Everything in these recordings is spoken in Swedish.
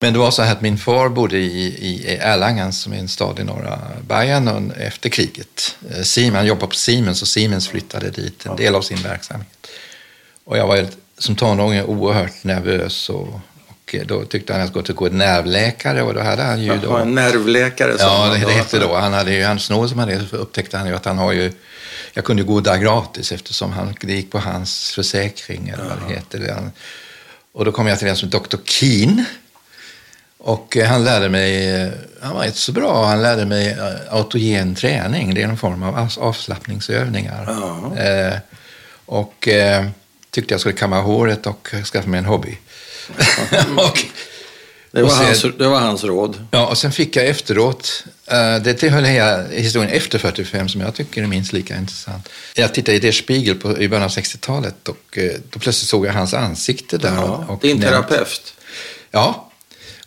Men det var så här att min far bodde i, i Erlangen som är en stad i norra Bayern efter kriget. Eh, Siemens, han jobbade på Siemens och Siemens flyttade dit en del av sin verksamhet. Och jag var som tonåring oerhört nervös och, och då tyckte han att jag skulle gå till nervläkare och då hade han ju då... En nervläkare Ja, det, det hette då. Han hade ju, hans nåd som han hade, så upptäckte han ju att han har ju jag kunde gå där gratis eftersom han, det gick på hans försäkring eller vad det heter. Och då kom jag till en som Dr. Keen och eh, han lärde mig, eh, han var inte så bra, han lärde mig eh, autogen träning. Det är en form av avslappningsövningar. Ja. Eh, och eh, tyckte jag skulle kamma håret och skaffa mig en hobby. och, det, var sen, hans, det var hans råd. Ja, och sen fick jag efteråt, uh, det tillhör historien efter 45 som jag tycker är minst lika intressant. Jag tittade i Der Spiegel på, i början av 60-talet och då plötsligt såg jag hans ansikte där. Ja, och din terapeut? Ja,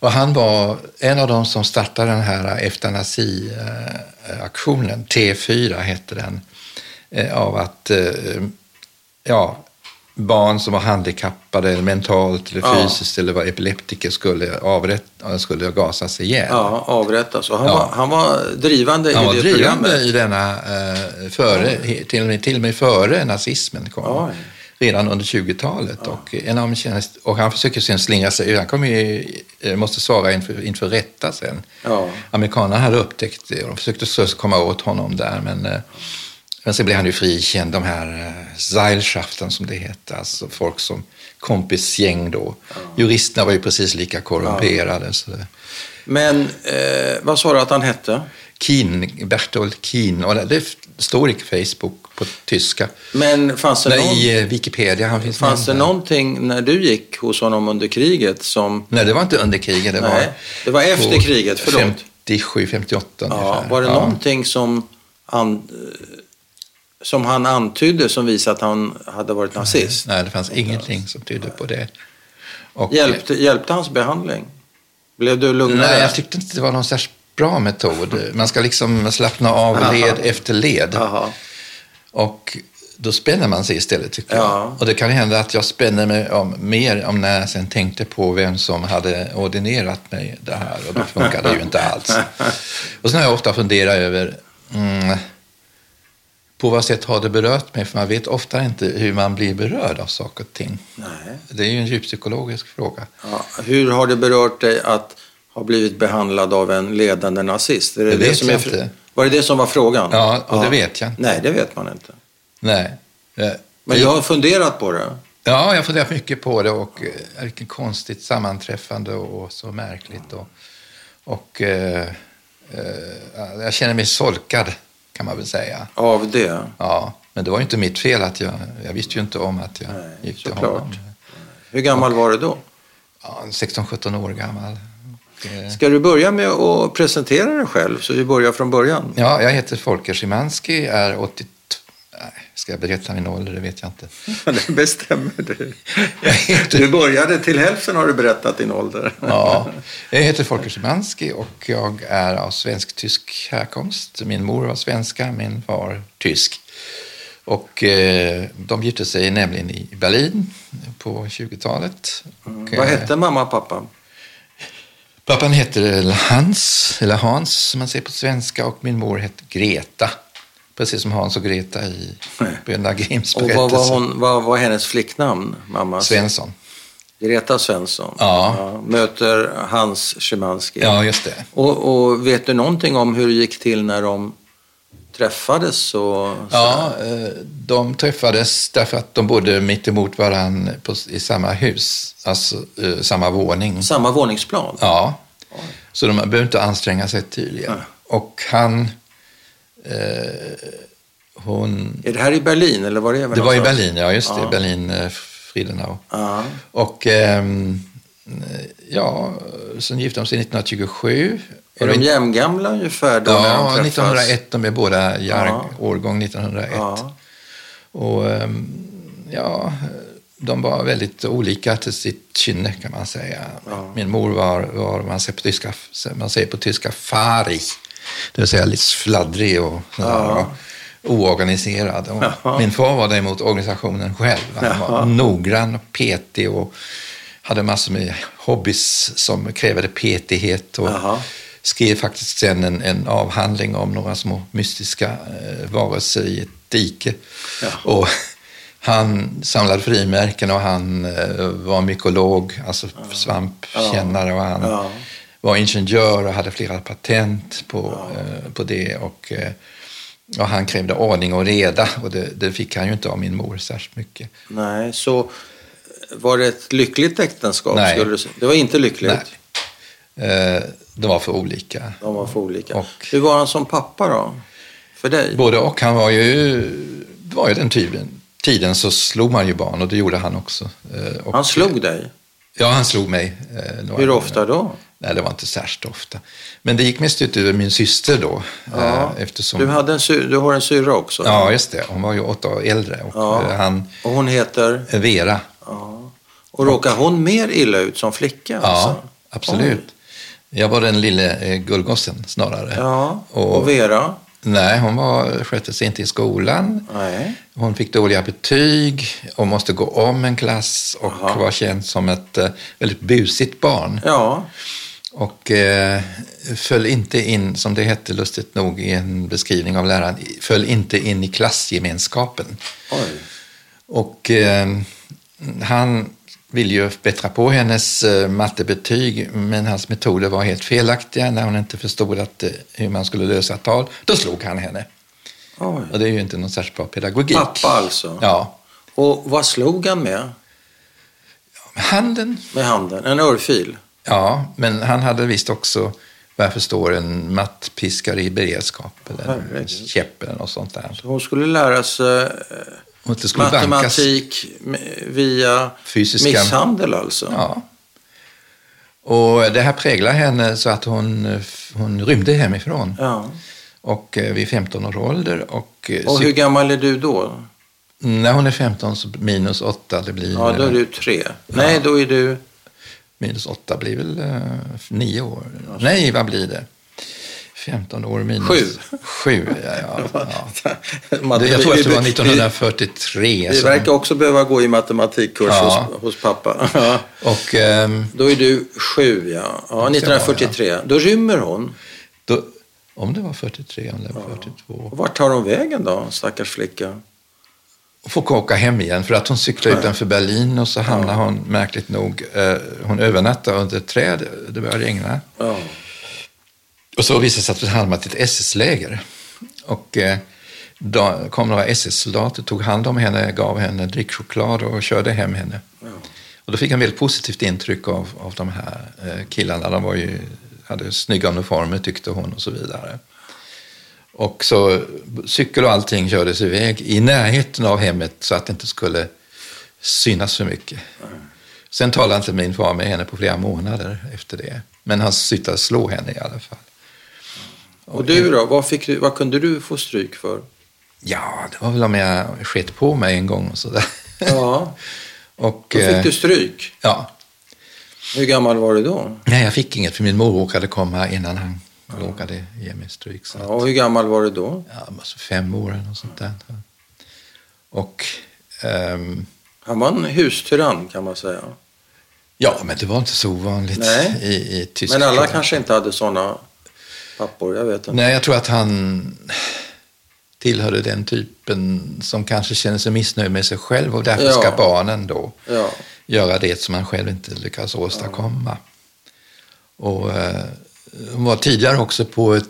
och han var en av de som startade den här eutanasiaktionen, T4 hette den, eh, av att eh, ja, barn som var handikappade mentalt eller fysiskt ja. eller var epileptiker skulle, avrätt, skulle gasas ihjäl. Ja, avrättas. Och han, ja. var, han var drivande han i var det drivande programmet. i denna, eh, före, till, till och med före nazismen kom. Oj redan under 20-talet. Ja. Och, en av tjänst, och han försöker sen slingra sig Han kommer ju, eh, måste svara inför, inför rätta sen. Ja. Amerikanerna hade upptäckt det och de försökte komma åt honom där. Men, eh, men sen blev han ju frikänd, de här eh, Seilschaften som det heter. Alltså folk som kompisgäng då. Ja. Juristerna var ju precis lika korrumperade. Ja. Så det. Men eh, vad sa du att han hette? Keen, Bertolt Keen. Och det står i Facebook på tyska. Men fanns det Nej, någon... I eh, Wikipedia. Han finns fanns det någonting när du gick hos honom under kriget som... Nej, det var inte under kriget. Det Nej, var, det var efter kriget, förlåt. 57, 58 ja, ungefär. Var det ja. någonting som, an, som han antydde som visade att han hade varit nazist? Nej, det fanns ingenting som tydde på det. Och, hjälpte, hjälpte hans behandling? Blev du lugnare? Nej, jag tyckte inte det var någon särskilt bra metod. Man ska liksom slappna av led efter led. Aha. Och då spänner man sig istället tycker ja. jag. Och det kan hända att jag spänner mig om, mer om när jag sen tänkte på vem som hade ordinerat mig det här. Och då funkade det ju inte alls. Och sen har jag ofta funderat över mm, på vad sätt har det berört mig? För man vet ofta inte hur man blir berörd av saker och ting. Nej. Det är ju en djuppsykologisk fråga. Ja, hur har det berört dig att ha blivit behandlad av en ledande nazist? Är det, det, det som är... inte. Var det det som var frågan? Ja, och ja. det vet jag inte. Nej, det vet man inte. Nej. Men jag har funderat på det. Ja, jag har funderat mycket på det och eh, vilket konstigt sammanträffande och så märkligt. Och, och eh, eh, jag känner mig solkad kan man väl säga. Av det? Ja, men det var ju inte mitt fel att jag, jag visste ju inte om att jag Nej, gick till honom. Hur gammal och, var du då? Ja, 16-17 år gammal. Ska du börja med att presentera dig själv så vi börjar från början? Ja, jag heter Folker Szymanski, är 82 Ska jag berätta min ålder? Det vet jag inte. det bestämmer du. Heter... Du började till hälften har du berättat din ålder. ja, jag heter Folker Szymanski och jag är av svensk-tysk härkomst. Min mor var svenska, min far tysk. Och eh, de gifte sig nämligen i Berlin på 20-talet. Mm. Vad hette mamma och pappa? Pappan hette Hans, eller Hans som man säger på svenska, och min mor hette Greta. Precis som Hans och Greta i Bröderna Grimms berättelse. Och vad var, hon, vad var hennes flicknamn? Mammas? Svensson. Greta Svensson. Ja. ja. Möter Hans Szymanski. Ja, just det. Och, och, vet du någonting om hur det gick till när de träffades? Och ja, eh, de träffades därför att de bodde mitt emot varandra på, i samma hus, alltså uh, samma våning. Samma våningsplan? Ja, så de behöver inte anstränga sig tydligen. Ja. Och han... Eh, hon... Är det här i Berlin eller var det Det var i Berlin, ja just det. Ja. Berlin, eh, Friedenau. Ja. Och eh, ja, sen gifte de sig 1927 är de jämngamla ungefär då ja, när de träffas? 1901. De är båda ja. årgång 1901. Ja. Och ehm, ja, de var väldigt olika till sitt kynne kan man säga. Ja. Min mor var, var man, säger på tyska, man säger på tyska farig, det vill säga lite fladdrig och, och oorganiserad. Och min far var däremot organisationen själv. Han var noggrann och petig och hade massor med hobbys som krävde petighet. Och Aha. Skrev faktiskt sen en, en, avhandling om några små mystiska eh, varelser i ett dike. Ja. Och han samlade frimärken och han eh, var mykolog, alltså ja. svampkännare. Och han ja. var ingenjör och hade flera patent på, eh, på det. Och, eh, och han krävde ordning och reda och det, det, fick han ju inte av min mor särskilt mycket. Nej, så var det ett lyckligt äktenskap? Nej. Du? Det var inte lyckligt? Nej. Eh, de var för olika. De var för olika. Och, Hur var han som pappa då? För dig? Både och. Han var ju, var ju den tiden, tiden så slog man ju barn och det gjorde han också. Eh, och, han slog dig? Ja, han slog mig. Eh, Hur ofta då? Nej, det var inte särskilt ofta. Men det gick mest ut över min syster då. Ja. Eftersom... du, hade en du har en syra också? Ja, just det. Hon var ju åtta år äldre. Och, ja. han... och hon heter? Vera. Ja. Och råkade hon mer illa ut som flicka? Ja, alltså? absolut. Oj. Jag var den lille eh, gullgossen snarare. Ja. Och, och Vera? Nej, hon var, skötte sig inte i skolan. Nej. Hon fick dåliga betyg och måste gå om en klass och Aha. var känd som ett uh, väldigt busigt barn. Ja. Och eh, föll inte in, som det hette lustigt nog i en beskrivning av läraren, föll inte in i klassgemenskapen. Oj. Och eh, han ville ju bättra på hennes eh, mattebetyg, men hans metoder var helt felaktiga när hon inte förstod att, eh, hur man skulle lösa tal. Då slog han henne. Oj. Och det är ju inte någon särskilt bra pedagogik. Pappa alltså? Ja. Och vad slog han med? med handen. Med handen? En örfil? Ja, men han hade visst också vad jag förstår en mattpiskare i beredskap eller en käpp eller något sånt där. Så hon skulle lära sig matematik bankas. via Fysiska... misshandel alltså? Ja. Och det här präglar henne så att hon, hon rymde hemifrån. Ja. Och eh, vid 15 års ålder. Och, eh, och hur gammal är du då? När hon är 15 så minus 8, det blir... Ja, då är du 3. Ja. Nej, då är du... Minus 8 blir väl uh, eh, 9 år? Alltså. Nej, vad blir det? 15 år minus 7. 7, ja. ja, ja. Det, jag tror att det var 1943. Vi verkar också behöva gå i matematikkurs ja. hos, hos, pappa. Och, um, Då är du 7, ja. ja 1943. Ja. Då rymmer hon. Då, om det var 43 eller 42. Och vart tar hon vägen då, stackars flicka? får åka hem igen för att hon cyklar utanför Berlin och så hamnar hon märkligt nog, eh, hon övernattar under ett träd, det börjar regna. Och så visade det sig att hon hamnat i ett SS-läger. Och eh, då kom några SS-soldater, tog hand om henne, gav henne drickchoklad och körde hem henne. Ja. Och då fick jag väldigt positivt intryck av, av de här eh, killarna. De var ju, hade snygga uniformer tyckte hon och så vidare. Och så cykel och allting kördes iväg i närheten av hemmet så att det inte skulle synas för mycket. Sen talade inte min far med henne på flera månader efter det. Men han slutade slå henne i alla fall. Och du då? Vad, fick du, vad kunde du få stryk för? Ja, det var väl om jag skett på mig en gång och sådär. Ja. och, då fick du eh, stryk? Ja. Hur gammal var du då? Nej, jag fick inget för min mor råkade komma innan han ja. råkade ge mig stryk. Ja, och hur gammal var du då? Ja, alltså fem år eller något sånt där. Och... Um, han var en hustyrann kan man säga. Ja, men det var inte så ovanligt Nej. i, i Tyskland. Men alla kanske inte hade sådana pappor, jag vet inte. Nej, jag tror att han tillhörde den typen som kanske känner sig missnöjd med sig själv och därför ja. ska barnen då ja. göra det som man själv inte lyckas åstadkomma. Ja. Och eh, hon var tidigare också på ett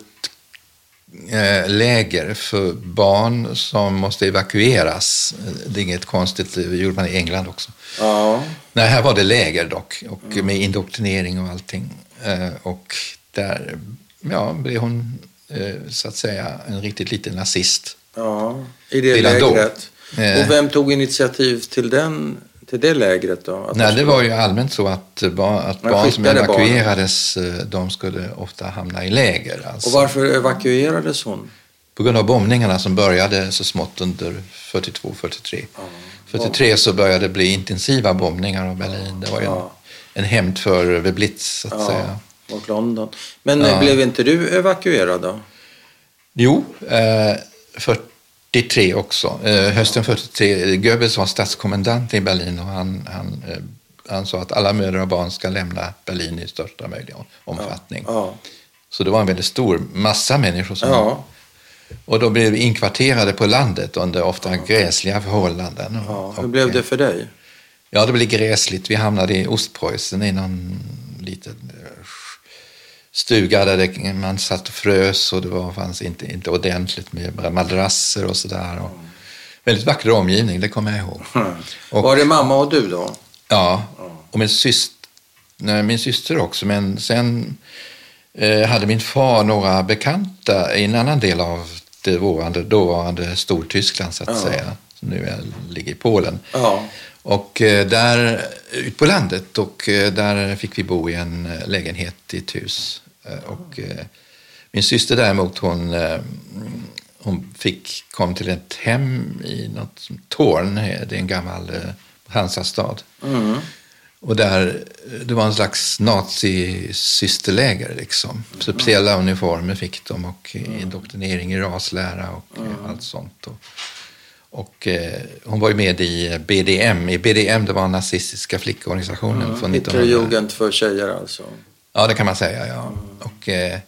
eh, läger för barn som måste evakueras. Det är inget konstigt, det gjorde man i England också. Ja. Nej, här var det läger dock, och med indoktrinering och allting. Eh, och där ja, blev hon eh, så att säga en riktigt liten nazist. Ja, i det Redan lägret. Då. Och vem tog initiativ till den till det lägret då? Att Nej, det var ju allmänt så att, barn, att barn som evakuerades, barn. Eh, de skulle ofta hamna i läger. Alltså. Och varför evakuerades hon? På grund av bombningarna som började så smått under 42-43. Ja. 43 så började det bli intensiva bombningar av Berlin. Det var ju ja. en, en hämnd för Blitz, så att ja. säga. Och London. Men ja. blev inte du evakuerad då? Jo, eh, 43 också. Eh, hösten 43. Goebbels var statskommendant i Berlin och han, han eh, han sa att alla mödrar och barn ska lämna Berlin i största möjliga omfattning. Ja. Ja. Så det var en väldigt stor massa människor som... Ja. Och då blev vi inkvarterade på landet under ofta gräsliga förhållanden. Ja. Hur blev det för dig? Ja, det blev gräsligt. Vi hamnade i Ostpreussen i någon liten eh, stuga där man satt och frös och det var, fanns inte, inte ordentligt med madrasser och sådär. Väldigt vacker omgivning, det kommer jag ihåg. Och, var det mamma och du då? Ja, och min syster, nej, min syster också. Men sen eh, hade min far några bekanta i en annan del av det dåvarande, dåvarande Stortyskland så att ja. säga. Som nu ligger i Polen. Ja. Och eh, där, ut på landet, och eh, där fick vi bo i en eh, lägenhet i ett hus. Och min syster däremot, hon, hon fick, kom till ett hem i något Torn, det är en gammal Hansastad. Mm. Och där, det var en slags nazisysterläger liksom. Speciella uniformer fick de och indoktrinering i raslära och mm. allt sånt. Och, och eh, hon var ju med i BDM. I BDM, det var nazistiska flickorganisationen mm, från 1900... för tjejer alltså? Ja, det kan man säga, ja. Mm. Och, eh,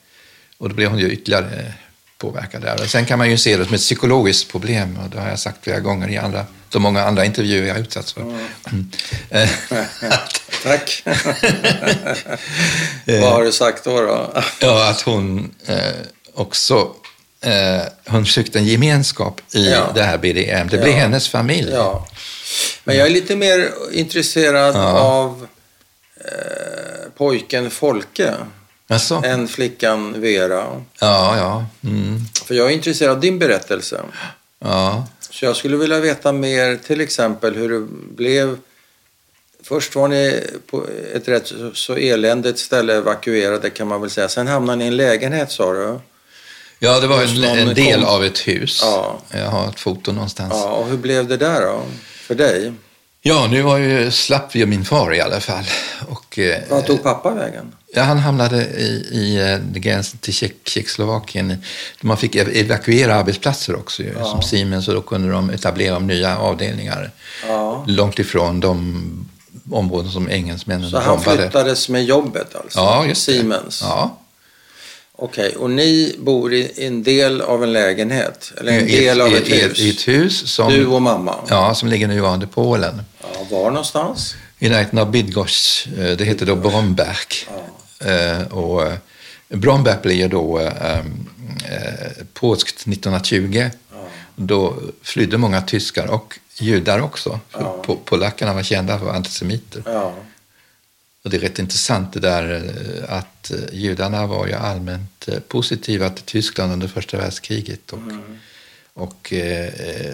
och då blev hon ju ytterligare påverkad där. Och sen kan man ju se det som ett psykologiskt problem och det har jag sagt flera gånger i andra, de många andra intervjuer jag har utsatts för. Mm. Tack. Vad har du sagt då? då? ja, att hon eh, också eh, hon sökte en gemenskap i ja. det här BDM. Det blev hennes familj. Ja. Men jag är lite mer intresserad ja. av eh, pojken Folke. Alltså? Än flickan Vera. Ja, ja. Mm. För jag är intresserad av din berättelse. Ja. Så jag skulle vilja veta mer, till exempel hur det blev. Först var ni på ett rätt så eländigt ställe evakuerade kan man väl säga. Sen hamnade ni i en lägenhet sa du? Ja, det var en, en del kom... av ett hus. Ja. Jag har ett foto någonstans. Ja, och hur blev det där då, för dig? Ja, nu var ju, slapp ju min far i alla fall. Och, eh, Vad tog pappa vägen? Ja, han hamnade i, i eh, gränsen till Tjeckoslovakien. Man fick evakuera arbetsplatser också, ja. som Siemens, och då kunde de etablera nya avdelningar ja. långt ifrån de områden som engelsmännen bombade. Så han flyttades med jobbet alltså? Ja, just Siemens? Ja. Okej, okay, och ni bor i en del av en lägenhet? Eller en del av ett, ett hus? I ett hus som, du och mamma? Ja, som ligger nuvarande Polen. Ja, var någonstans? I närheten av Bydgosz. Eh, det heter då Bromberg. Ja. Eh, och eh, Bromberg blir då ehm, påskt 1920. Ja. Då flydde många tyskar och judar också. Ja. Polackerna var kända för antisemiter. Ja. Och det är rätt intressant det där eh, att eh, judarna var ju allmänt eh, positiva till Tyskland under första världskriget. Och, mm. och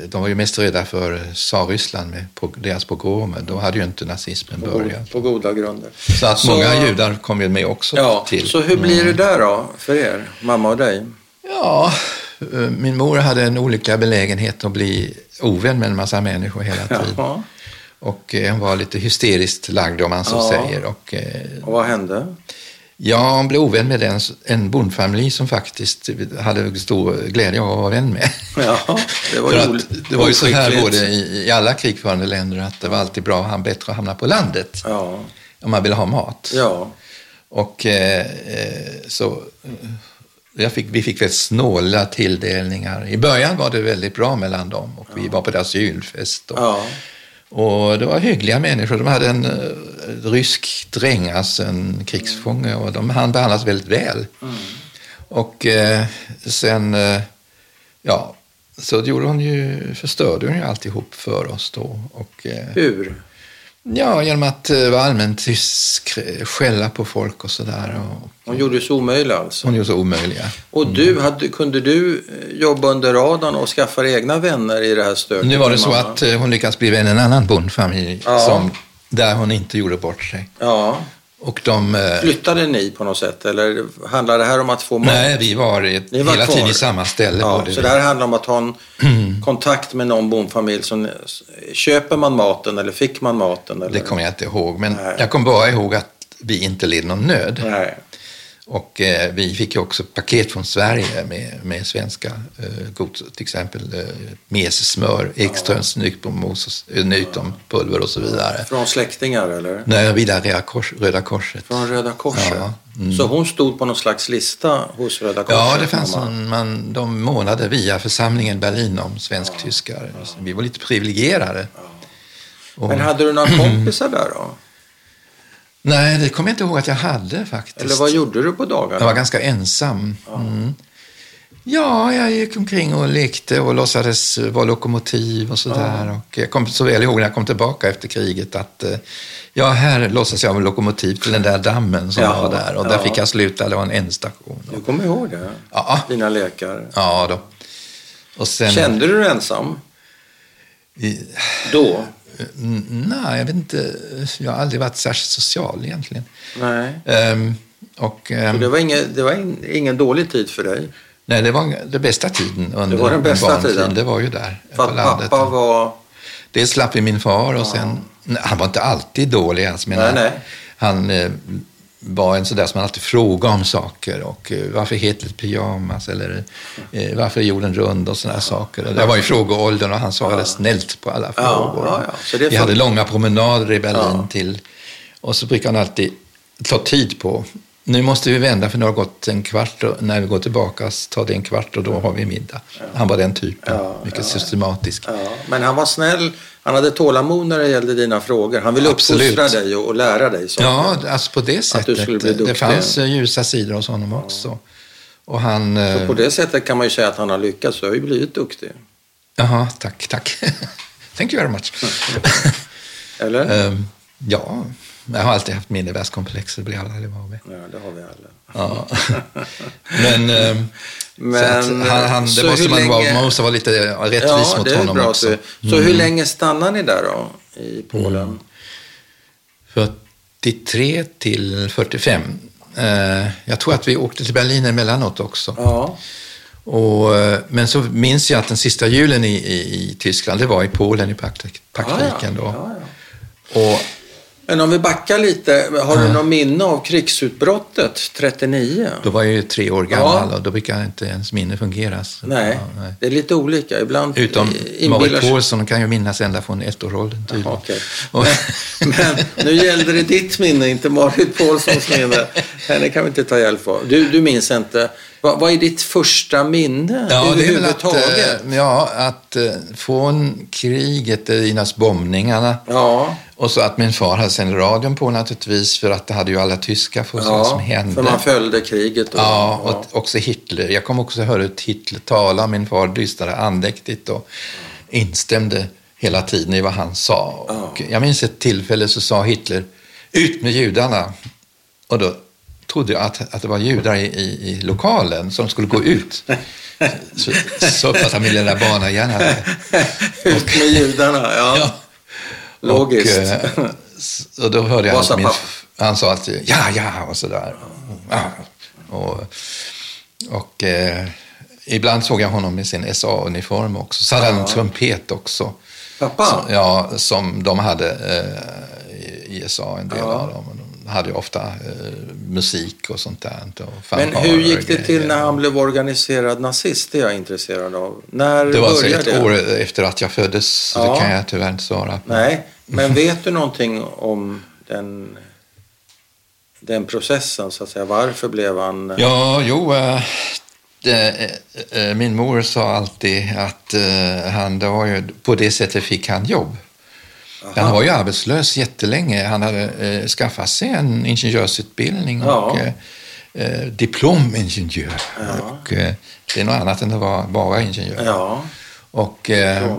de var ju mest rädda för tsarryssland med deras pogromer. Då hade ju inte nazismen börjat. På goda grunder. Så att så, många judar kom ju med också ja, till. Så hur blir det där då för er, mamma och dig? Ja, min mor hade en olika belägenhet att bli ovän med en massa människor hela tiden. Jaha. Och eh, hon var lite hysteriskt lagd om man så ja. säger. Och, eh, och vad hände? Ja, hon blev ovän med en, en bondfamilj som faktiskt hade stor glädje av att vara vän med. Ja, det var, ju det var ju så här både i, i, alla krigförande länder att det var alltid bra, han bättre att hamna på landet. Ja. Om man ville ha mat. Ja. Och eh, eh så fick, vi fick väldigt snåla tilldelningar. I början var det väldigt bra mellan dem och vi var på deras julfest. Och, ja. Och det var hyggliga människor. De hade en uh, rysk dräng, alltså en krigsfånge, och de, han behandlas väldigt väl. Mm. Och uh, sen, uh, ja, så gjorde hon ju, förstörde hon ju alltihop för oss då. Och, Hur? Ja, genom att uh, vara allmänt tysk, skälla på folk och sådär. Hon gjorde så omöjlig alltså? Hon gjorde så omöjliga. Och du, mm. hade, kunde du eh, jobba under radarn och skaffa egna vänner i det här stödet? Nu var det så att hon lyckades bli vän en annan bondfamilj ja. som, där hon inte gjorde bort sig. Ja. Och de, Flyttade ni på något sätt eller handlar det här om att få mat? Nej, vi var, ett, var hela kvar. tiden i samma ställe. Ja, så det här handlar om att ha en kontakt med någon bondfamilj. Som, köper man maten eller fick man maten? Eller? Det kommer jag inte ihåg, men Nej. jag kommer bara ihåg att vi inte led någon nöd. Nej. Och eh, vi fick ju också paket från Sverige med, med svenska eh, gods, till exempel eh, mesesmör, Ekströms nyponmos, eh, nytonpulver och så vidare. Från släktingar eller? Nej, via Röda, Kors, Röda Korset. Från Röda Korset? Ja. Mm. Så hon stod på någon slags lista hos Röda Korset? Ja, det fanns en, man, de månade via församlingen Berlin om svensk-tyskar. Ja. Vi var lite privilegierade. Ja. Men hade du några kompisar där då? Nej, det kommer jag inte ihåg att jag hade faktiskt. Eller vad gjorde du på dagarna? Jag var ganska ensam. Mm. Ja, jag gick omkring och lekte och låtsades vara lokomotiv och sådär. Ja. Och jag kommer så väl ihåg när jag kom tillbaka efter kriget att eh, ja, här låtsas jag vara lokomotiv till den där dammen som ja, var där. Och där fick jag sluta, det var en ändstation. Du kommer ihåg det? Ja. Dina lekar? Ja, då. Sen, Kände du dig ensam? I, då? Nej, jag vet inte. Jag har aldrig varit särskilt social egentligen. Nej. Um, och, um, det var, ingen, det var in, ingen dålig tid för dig? Nej, det var den bästa tiden under det var den bästa tiden. Det var ju där För att landet. pappa var... Dels slapp min far och ja. sen... Han var inte alltid dålig. Alltså, nej, nej. Han eh, var en sådär som man alltid frågade om saker. Och eh, varför heter det pyjamas? Eller eh, varför är jorden rund? Och sådana saker. Och det var i frågeåldern och han svarade ja. snällt på alla frågor. Ja, ja, vi hade långa promenader i Berlin till... Och så brukade han alltid ta tid på nu måste vi vända för nu har gått en kvart och när vi går tillbaka tar det en kvart och då har vi middag. Ja. Han var den typen, ja, mycket ja, systematisk. Men han var snäll, han hade tålamod när det gällde dina frågor. Han ville uppfostra dig och, och lära dig saker. Ja, alltså på det sättet. Det fanns eh, ljusa sidor hos honom också. Och han, Så på eh, det sättet kan man ju säga att han har lyckats. Du har ju blivit duktig. Jaha, tack, tack. Thank you very much. Eller? um, ja, jag har alltid haft mindervärdeskomplex, det blir alla aldrig av med. Ja, det har vi alla. Ja. Men, eh, Men han, han, det måste man, länge... vara, man måste vara lite rättvis ja, mot honom bra också. Så mm. hur länge stannade ni där då, i Polen? Mm. 43 till 45. Eh, jag tror att vi åkte till Berlin emellanåt också. Ja. Och, eh, men så minns jag att den sista julen i, i, i Tyskland, det var i Polen i praktik, praktiken. Då. Ja, ja. Och men om vi backar lite, har du något minne av krigsutbrottet 39? Då var jag ju tre år gammal ja. och då brukar inte ens minne fungera. Nej, ja, nej, det är lite olika. Ibland Utom Marit Paulsson kan ju minnas ända från ettårsåldern tydligen. Okay. men, men, nu gällde det ditt minne, inte Marit Paulssons minne. Henne kan vi inte ta hjälp av. Du, du minns inte. Vad, vad är ditt första minne ja, överhuvudtaget? Att, eh, ja, att eh, från kriget, Inas bombningarna. Ja. Och så att min far hade sänt radion på naturligtvis för att det hade ju alla tyska för ja, som hände. för man följde kriget. Då. Ja, och ja. också Hitler. Jag kom också höra ut Hitler tala. Min far lyssnade andäktigt och instämde hela tiden i vad han sa. Ja. Jag minns ett tillfälle så sa Hitler, ut med judarna. Och då trodde att, att det var judar i, i, i lokalen som skulle gå ut. Så, så uppfattade min lilla barnahjärna det. Ut med judarna, ja. ja. Logiskt. Och, eh, och då hörde jag att min, han sa alltid ja, ja och sådär. Ja. Och, och eh, ibland såg jag honom med sin SA-uniform också. Så hade han en trumpet också. Pappa? Som, ja, som de hade eh, i SA, en del ja. av dem hade ju ofta eh, musik och sånt där. Och Men hur gick det till när han blev organiserad nazist? Det är jag intresserad av. När det var alltså ett det? år efter att jag föddes, så ja. det kan jag tyvärr inte svara på. Nej, men vet du någonting om den, den processen, så att säga? Varför blev han... Ja, jo, äh, det, äh, min mor sa alltid att han, det var ju, på det sättet fick han jobb. Aha. Han var ju arbetslös jättelänge. Han hade eh, skaffat sig en ingenjörsutbildning ja. och eh, eh, diplomingenjör. Ja. Och, eh, det är något annat än att vara bara ingenjör. Ja. Och, eh,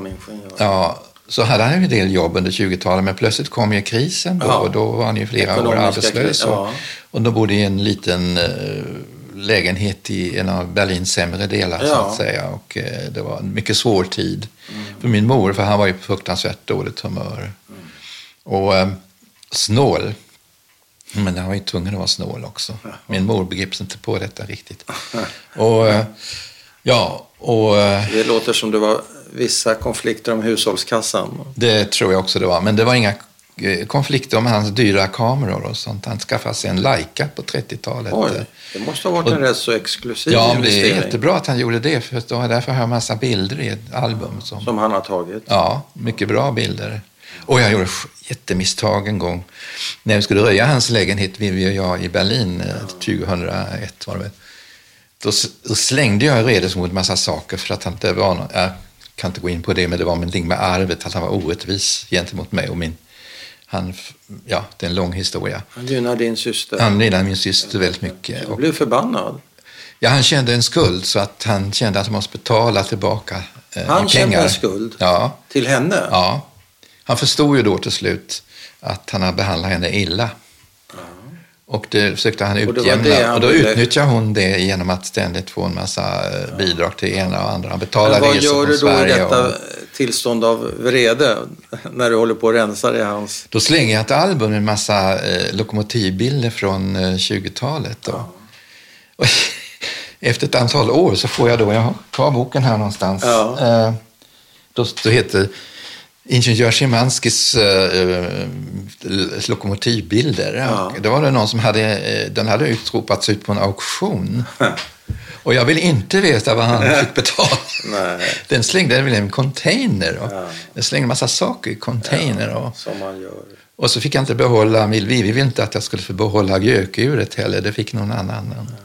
ja, så hade han ju en del jobb under 20-talet, men plötsligt kom ju krisen då, ja. och då var han ju flera Ekonomiska år arbetslös. Och, och då bodde i en liten eh, lägenhet i en av Berlins sämre delar ja. så att säga. Och eh, det var en mycket svår tid mm. för min mor, för han var ju på fruktansvärt dåligt humör. Mm. Och eh, snål. Men han var ju tvungen att vara snål också. Ja. Min mor begrep sig inte på detta riktigt. och eh, ja, och... Det låter som det var vissa konflikter om hushållskassan. Det tror jag också det var. Men det var inga konflikter om hans dyra kameror och sånt. Han skaffade sig en Leica på 30-talet. Oj, det måste ha varit och, en rätt så exklusiv Ja, det är jättebra att han gjorde det. För då, därför har jag massa bilder i ett album. Som, som han har tagit? Ja, mycket bra bilder. Och jag gjorde jättemisstag en gång. När vi skulle röja hans lägenhet, Vivi och jag, i Berlin ja. 2001 var det väl. Då, då slängde jag Redes mot en massa saker för att han inte var någon, jag kan inte gå in på det, men det var någonting med arvet, att han var orättvis gentemot mig och min han, ja, det är en lång historia. Han gynnade din syster? Han gynnade min syster väldigt mycket. Du blev förbannad? Ja, han kände en skuld så att han kände att han måste betala tillbaka eh, Han kände en skuld? Ja. Till henne? Ja. Han förstod ju då till slut att han hade behandlat henne illa. Och det försökte han utjämna. Och, och då ville... utnyttjar hon det genom att ständigt få en massa ja. bidrag till ena och andra. Han betalar resor från Sverige. Vad gör du då i detta och... tillstånd av vrede när du håller på att rensa i hans... Då slänger jag ett album med en massa eh, lokomotivbilder från eh, 20-talet. Ja. efter ett antal år så får jag då, jag har boken här någonstans. Ja. Eh, då, då heter Ingenjör Szymanskis äh, lokomotivbilder. Ja. Då var det någon som hade, eh, den hade utropats ut på en auktion. Och jag vill inte veta vad han fick betala. Nej. Den slängde väl en container. Och ja. Den slängde en massa saker i container. Ja, och, som man gör. Och så fick jag inte behålla, vi vill inte att jag skulle få behålla gökuret heller. Det fick någon annan. Ja.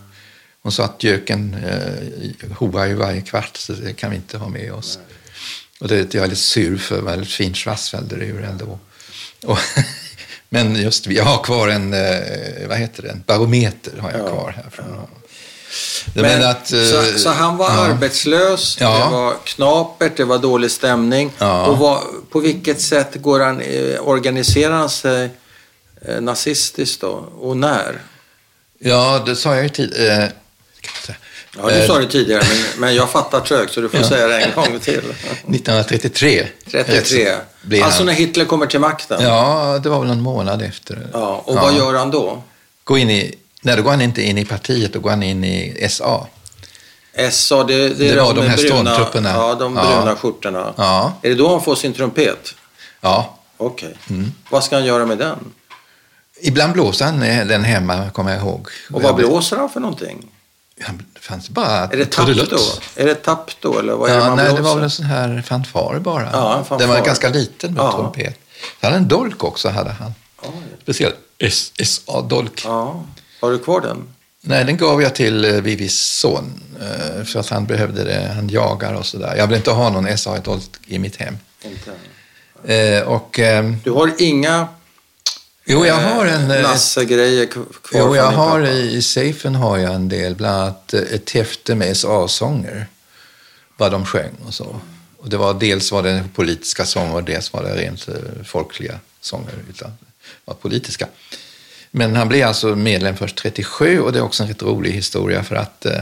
Hon sa att göken eh, hoar ju varje kvart så det kan vi inte ha med oss. Nej. Och det är jag lite sur för, väldigt fint schwarzwälderur ändå. Och, men just, jag har kvar en, eh, vad heter det, en barometer har jag kvar här från honom. Men, att, så, eh, så, han var ja. arbetslös, ja. det var knapert, det var dålig stämning. Ja. Och vad, på vilket sätt går han, eh, organiserar han sig nazistiskt då? Och när? Ja, det sa jag ju tidigare. Ja, du sa det tidigare, men, men jag fattar trögt så du får ja. säga det en gång till. 1933. 33. Alltså när Hitler kommer till makten? Ja, det var väl en månad efter. Ja, och vad gör han då? Gå in i, nej, då går han inte in i partiet, då går han in i SA. SA, det, det, det var de, de här ståndtrupperna. Ja, de bruna ja. skjortorna. Ja. Är det då han får sin trumpet? Ja. Okej. Okay. Mm. Vad ska han göra med den? Ibland blåser han den hemma, kommer jag ihåg. Och vad blåser han för någonting? det fanns bara Är det tapp då? Är det tapp då? Eller vad är ja, det man nej, det var väl en sån här fanfar bara. Ja, fanfar. Den var ganska liten med ja. trumpet. Han hade en dolk också. hade han. Oj. Speciell SA-dolk. Ja. Har du kvar den? Nej, den gav jag till eh, Vivis son. Eh, för att han behövde det. Han jagar och sådär. Jag vill inte ha någon SA-dolk i mitt hem. Inte? Eh, och, ehm, du har inga Jo, jag har en... Nasse-grejer kvar Jo, jag har i, i safen har jag en del. Bland annat ett häfte med SA-sånger. Vad de sjöng och så. Och det var, dels var det politiska sånger dels var det rent folkliga sånger. Utan var politiska. Men han blev alltså medlem först 37 och det är också en rätt rolig historia för att eh,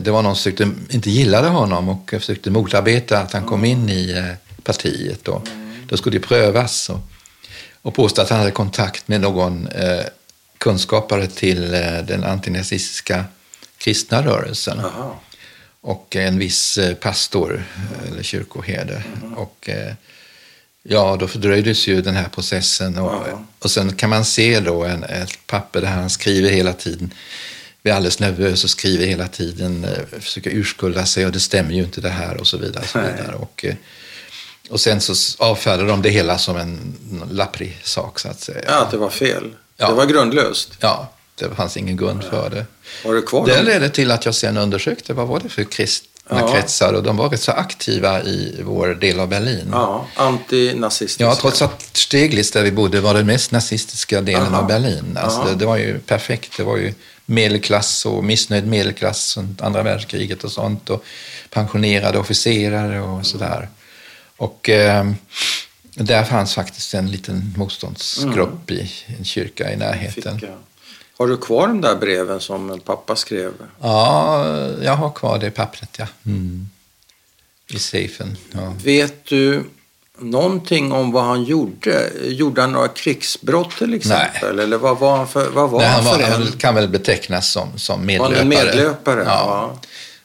det var någon som försökte, inte gillade honom och försökte motarbeta att han kom in i eh, partiet. Då, då skulle det prövas. Och, och påstod att han hade kontakt med någon eh, kunskapare till eh, den antinazistiska kristna rörelsen. Aha. Och en viss eh, pastor, eh, eller kyrkoherde. Mm. Och, eh, ja, då fördröjdes ju den här processen. Och, och sen kan man se då en, ett papper där han skriver hela tiden blir alldeles nervös och skriver hela tiden, eh, försöker urskulda sig och det stämmer ju inte det här och så vidare. Och så vidare. Och, och sen så avfärdade de det hela som en lapprig sak så att säga. Ja, att det var fel. Ja. Det var grundlöst. Ja, det fanns ingen grund ja. för det. Var det kvar? Det ledde till att jag sen undersökte vad var det för kristna ja. kretsar och de var rätt så aktiva i vår del av Berlin. Ja, antinazistiska. Ja, trots att Steglitz där vi bodde var den mest nazistiska delen Aha. av Berlin. Alltså det, det, var ju perfekt. Det var ju medelklass och missnöjd medelklass under andra världskriget och sånt och pensionerade officerare och sådär. Och eh, där fanns faktiskt en liten motståndsgrupp mm. i en kyrka i närheten. Har du kvar de där breven som pappa skrev? Ja, jag har kvar det pappret, ja. Mm. I safen. Ja. Vet du någonting om vad han gjorde? Gjorde han några krigsbrott till exempel? Nej. Eller vad var han för, vad var Nej, han, var, för han kan väl betecknas som, som medlöpare. Var han en medlöpare? Ja.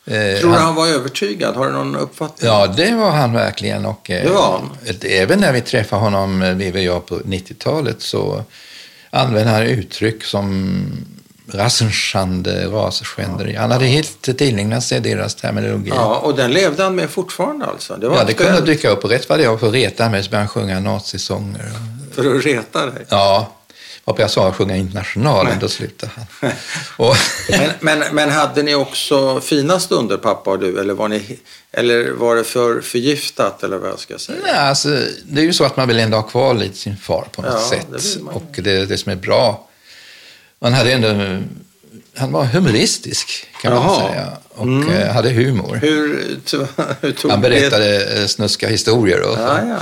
ja. Eh, Tror du han, han var övertygad? Har du någon uppfattning? Ja, det var han verkligen. Och, eh, det var han. Även när vi träffade honom, eh, vi och jag, på 90-talet så använde han uttryck som rassenschande, rasskänderi. Han hade helt tillägnat sig deras terminologi. Ja, och den levde han med fortfarande alltså? Det var ja, det kunde dyka upp och rätt vad det var för att reta mig så började han sjunga nazisånger. För att reta dig? Ja, jag sa att sjunga Internationalen, då slutade han. Och men, men, men, hade ni också fina stunder, pappa och du? Eller var, ni, eller var det för förgiftat, eller vad jag ska säga? Nej, alltså, det är ju så att man vill ändå ha kvar lite sin far på något ja, sätt. Det och det, det som är bra. Man hade ändå han var humoristisk kan Jaha. man säga och mm. Eh, hade humor. Hur, hur han berättade det? Eh, snuska historier och, ja, ja.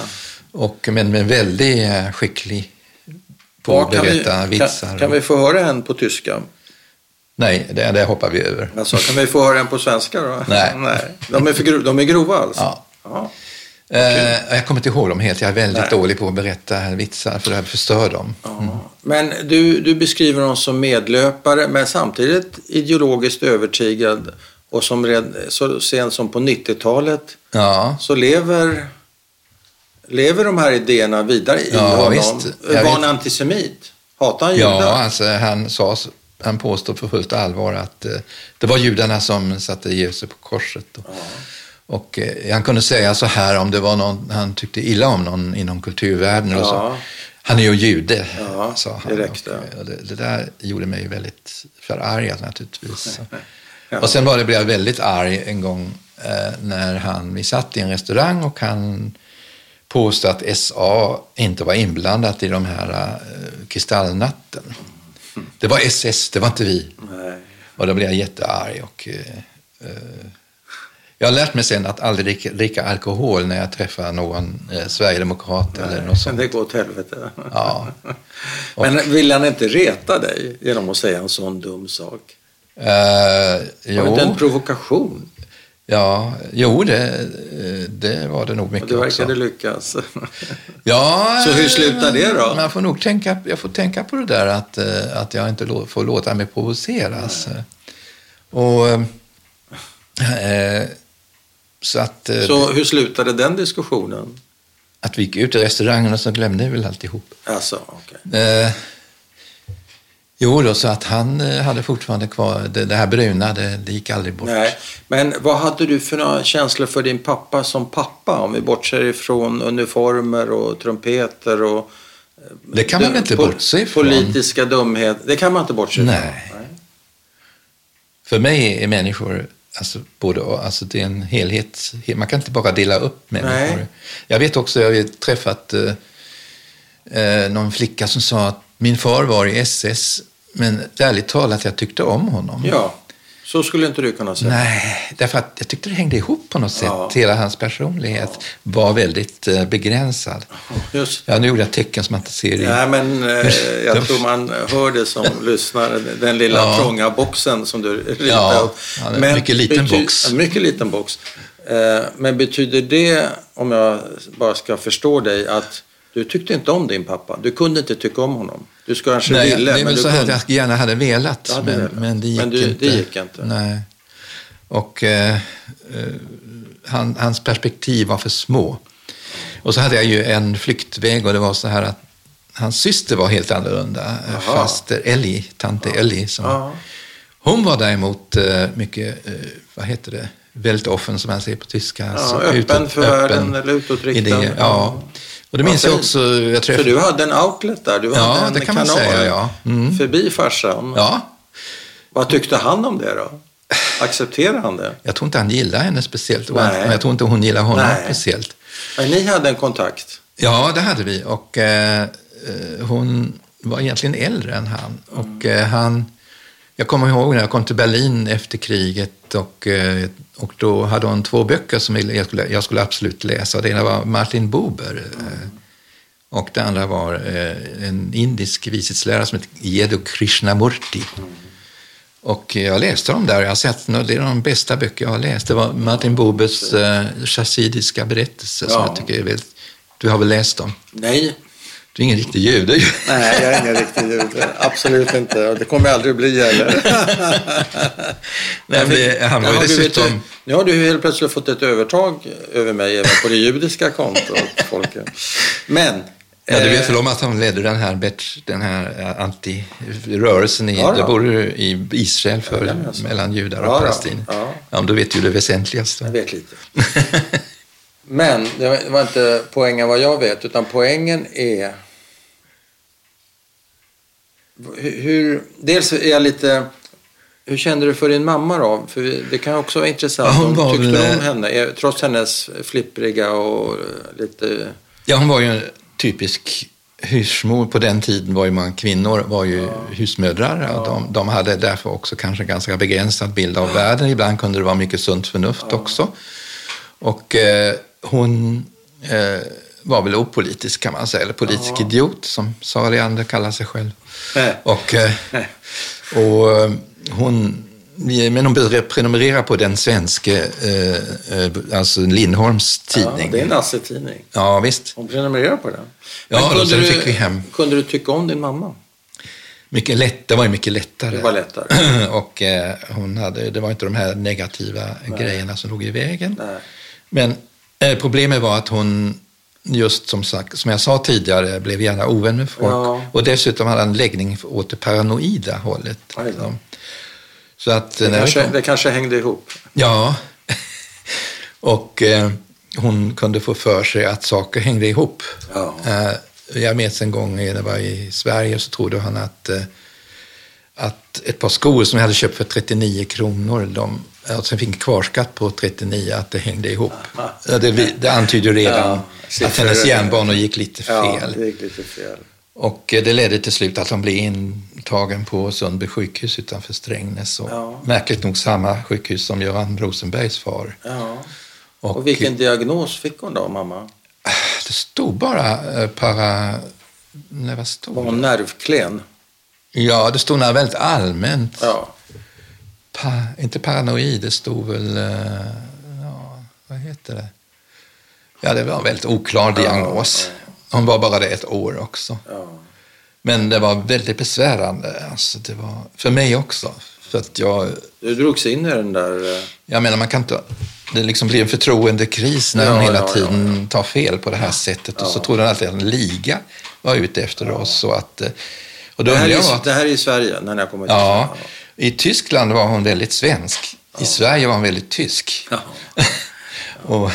och men med väldigt eh, skicklig på att berätta vi, vitsar. Kan, kan, vi få höra en på tyska? Nej, det, det hoppar vi över. Alltså, kan vi få höra en på svenska då? Nej. Nej. De, är för, de är grova alltså? Ja. ja. Eh, jag kommer inte ihåg dem helt. Jag är väldigt Nej. dålig på att berätta vitsar för jag förstör dem. Mm. Men du, du beskriver dem som medlöpare men samtidigt ideologiskt övertygad och som red, så sent som på 90-talet ja. så lever, lever de här idéerna vidare i ja, honom. Visst. Var han antisemit? Hatade han judar? Ja, alltså, han, sa, han påstod för fullt allvar att eh, det var judarna som satte Jesus på korset. Och, ja. Och eh, han kunde säga så här om det var någon han tyckte illa om någon inom kulturvärlden. Ja. Och så. Han är ju jude, ja, sa han. Direkt, och, och det, det, där gjorde mig väldigt förargad naturligtvis. ja. Och sen var det, blev jag väldigt arg en gång eh, när han, vi satt i en restaurang och han påstod att SA inte var inblandat i de här eh, kristallnatten. Det var SS, det var inte vi. Nej. Och då blev jag jättearg och eh, eh jag har lärt mig sen att aldrig dricka, dricka alkohol när jag träffar någon eh, sverigedemokrat Nej, eller något sånt. Det går åt helvete. Ja. Och, Men vill han inte reta dig genom att säga en sån dum sak? Jo. Var det inte en provokation? Ja, jo det, det var det nog mycket och det verkade också. lyckas. ja, Så hur slutar det då? Man får nog tänka, jag får tänka på det där att, eh, att jag inte får låta mig provoceras. Nej. Och... Eh, så, att, eh, så hur slutade den diskussionen? Att vi gick ut i restaurangen och så glömde vi väl alltihop. Alltså, okay. eh, jo, då, så att han eh, hade fortfarande kvar det, det här bruna, det, det, gick aldrig bort. Nej. Men vad hade du för några känslor för din pappa som pappa? Om vi bortser ifrån uniformer och trumpeter och eh, det kan man inte bortse ifrån. Politiska dumhet, det kan man inte bortse ifrån. Nej. Nej. För mig är människor Alltså, både, alltså det är en helhet. Man kan inte bara dela upp människor. Nej. Jag vet också, jag har träffat eh, eh, någon flicka som sa att min far var i SS, men ärligt talat, jag tyckte om honom. Ja. Så skulle inte du kunna säga? Nej, därför att jag tyckte det hängde ihop på något sätt. Ja. Hela hans personlighet ja. var väldigt eh, begränsad. Just. Ja, nu gjorde jag tecken som man inte ser i... Nej, men eh, jag tror man hör det som lyssnar. Den lilla ja. trånga boxen som du ritade ja, upp. Ja, men mycket liten box. Mycket liten box. Eh, men betyder det, om jag bara ska förstå dig, att du tyckte inte om din pappa? Du kunde inte tycka om honom? Du kanske Nej, ville, det är väl så kunde... att jag gärna hade velat, hade men, men, det gick men du, inte. Det gick inte. Nej. Och eh, eh, han, hans perspektiv var för små. Och så hade jag ju en flyktväg och det var så här att hans syster var helt annorlunda. Aha. Faster Ellie, tante ja. Ellie. Som, hon var däremot eh, mycket, eh, vad heter det, väldigt offen som man säger på tyska. Ja, alltså, öppen utåt, för världen eller utåtriktad. Idé, ja. Och det minns jag också. Jag träff... Så du hade en outlet där? Du ja, hade en det kan kanal man säga. Ja. Mm. Förbi farsan? Ja. Vad tyckte han om det då? Accepterade han det? Jag tror inte han gillade henne speciellt. Nej. Jag tror inte hon gillade honom Nej. speciellt. Men ni hade en kontakt? Ja, det hade vi. Och eh, hon var egentligen äldre än han. Och eh, han... Jag kommer ihåg när jag kom till Berlin efter kriget och, eh, och då hade hon två böcker som jag skulle, jag skulle absolut läsa. Det ena var Martin Buber mm. och det andra var eh, en indisk vishetslärare som heter Yedu Krishnamurti. Mm. Och jag läste dem där. Jag har sett, det är de bästa böcker jag har läst. Det var Martin Bubers eh, chassidiska berättelser ja. som jag tycker är väldigt... Du har väl läst dem? Nej. Du är ingen riktig jude Nej, jag är ingen riktig jude. Absolut inte. Och det kommer jag aldrig bli heller. Nej, men han var ju dessutom... Du, nu har du helt plötsligt fått ett övertag över mig även på det judiska kontot. Folket. Men Ja, du vet eh, väl om att han ledde den här, den här eh, anti-rörelsen i, ja, ja. bor i Israel för, ja, mellan judar och ja, palestinier. Ja. Ja. då vet du det väsentligaste. Jag vet lite. Men det var inte poängen vad jag vet, utan poängen är hur, dels är jag lite... Hur kände du för din mamma då? För det kan också vara intressant. Ja, hon var tyckte väl, om henne? Trots hennes flippriga och lite... Ja, hon var ju typisk husmor på den tiden var ju man, kvinnor var ju ja. husmödrar. Ja. De, de, hade därför också kanske en ganska begränsad bild av ja. världen. Ibland kunde det vara mycket sunt förnuft också. Och eh, hon eh, var väl opolitisk kan man säga, eller politisk idiot som Sara Leander kallar sig själv. Och, eh, och eh, hon men hon började prenumerera på den svenska, eh, eh, alltså Lindholms tidning. Ja, det är en Nasse-tidning. Ja, visst. Hon prenumererar på den. Ja, då, sen du, fick vi hem. Kunde du tycka om din mamma? Mycket lätt, det var ju mycket lättare. Det var lättare. och eh, hon hade, det var inte de här negativa Nej. grejerna som låg i vägen. Nej. Men eh, problemet var att hon just som, sagt, som jag sa tidigare, blev gärna ovän med folk. Ja. Och dessutom hade han en läggning åt det paranoida hållet. Liksom. Så att, det, kanske, kom... det kanske hängde ihop. Ja, och eh, hon kunde få för sig att saker hängde ihop. Ja. Eh, jag minns en gång när jag var i Sverige så trodde han att, eh, att ett par skor som jag hade köpt för 39 kronor, de, alltså fick kvarskatt på 39, att det hängde ihop. Det, det antyder redan ja, att hennes järnbanor gick lite fel. Ja, gick lite fel. Och eh, det ledde till slut att han blev intagen på Sundby sjukhus utanför Strängnäs. Och ja. Märkligt nog samma sjukhus som Göran Rosenbergs far. Ja. Och, och vilken diagnos fick hon då, mamma? Det stod bara eh, para... Nej, vad stod Var hon nervklen? Ja, det stod väldigt allmänt. Ja. Pa, inte paranoid, det stod väl... Eh, ja, vad heter det? Ja, det var en väldigt oklar diagnos. Hon var bara det ett år också. Men det var väldigt besvärande. Alltså, det var, för mig också. För att jag, du drogs in i den där... Eh, jag menar, man kan inte... Det liksom blir en förtroendekris när ja, hon hela ja, tiden ja, tar fel på det här sättet. Och så tror hon alltid att en liga var ute efter oss. Och att, eh, och då det, här är, det här är i Sverige, när ni har kommit Ja, i Tyskland var hon väldigt svensk. I Sverige var hon väldigt tysk. och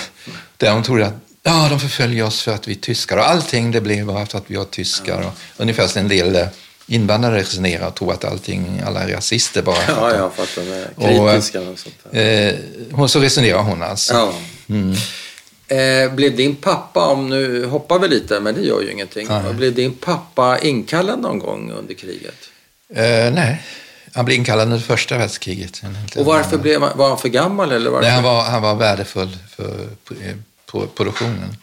där hon trodde att Ja, de förföljer oss för att vi är tyskar. Och allting det blev bara för att vi var tyskar. Och ungefär som en del eh, invandrare resonerar och tror att allting, alla är rasister bara. Ja, ja, för att de är kritiska. Och, och sånt där. Eh, så resonerar hon alltså. Ja. Mm. Eh, blev din pappa, om nu hoppar vi lite, men det gör ju ingenting. Ja. Blev din pappa inkallad någon gång under kriget? Eh, nej, han blev inkallad under första världskriget. Och varför blev var han för gammal? Eller varför? Nej, han, var, han var värdefull för på produktionen.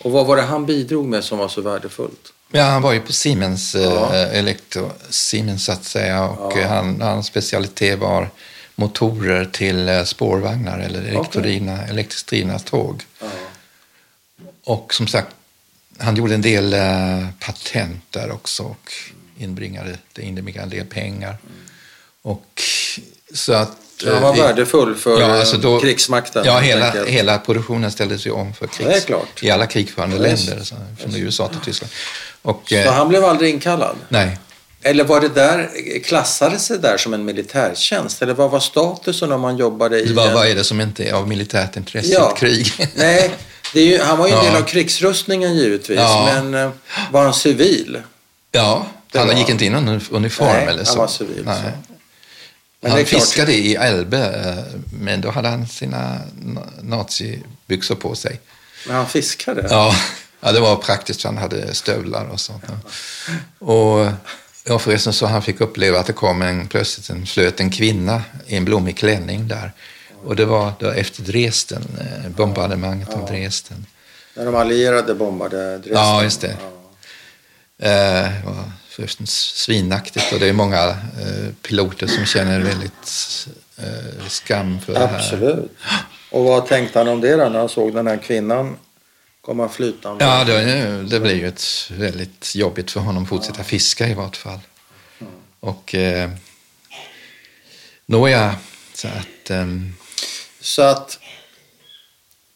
Och vad var det han bidrog med som var så värdefullt? Ja, han var ju på Siemens, ja. eh, elektro, Siemens så att säga och ja. han, hans specialitet var motorer till eh, spårvagnar eller elektrodrivna, okay. elektriskt drivna tåg. Ja. Och som sagt, han gjorde en del eh, patent där också och inbringade, det inbringade en del pengar. Mm. Och så att han var värdefull för ja, alltså då, krigsmakten. Ja, hela, hela produktionen ställdes ju om för krigs, det klart. i alla krigförande ja, länder, så, från USA till Tyskland. Och, så eh, han blev aldrig inkallad? Nej. Eller var det där, klassades det där som en militärtjänst? Eller vad var statusen om man jobbade i... Vad, en... vad är det som inte är av militärt intresse ja. i ett krig? Nej, ju, han var ju en del av krigsrustningen givetvis, ja. men eh, var han civil? Ja, han var... gick inte in i uniform Nej, eller så. han var civil. Nej. Så. Men han fiskade i Elbe, eh, men då hade han sina nazibyxor på sig. Men han fiskade? Ja, ja det var praktiskt han hade stövlar och sånt. Och ja, förresten så han fick uppleva att det kom en, plötsligt en, flöt en kvinna i en blommig klänning där. Och det var då efter Dresden, eh, bombardemanget ja. av Dresden. När de allierade bombade Dresden? Ja, just det. Ja. Eh, svinaktigt och det är många eh, piloter som känner väldigt eh, skam för det här. Absolut. Och vad tänkte han om det då när han såg den här kvinnan komma flytande? Ja, det, det blir ju ett väldigt jobbigt för honom att fortsätta ja. fiska i vart fall. Mm. Och eh, nåja, så att... Eh, så att...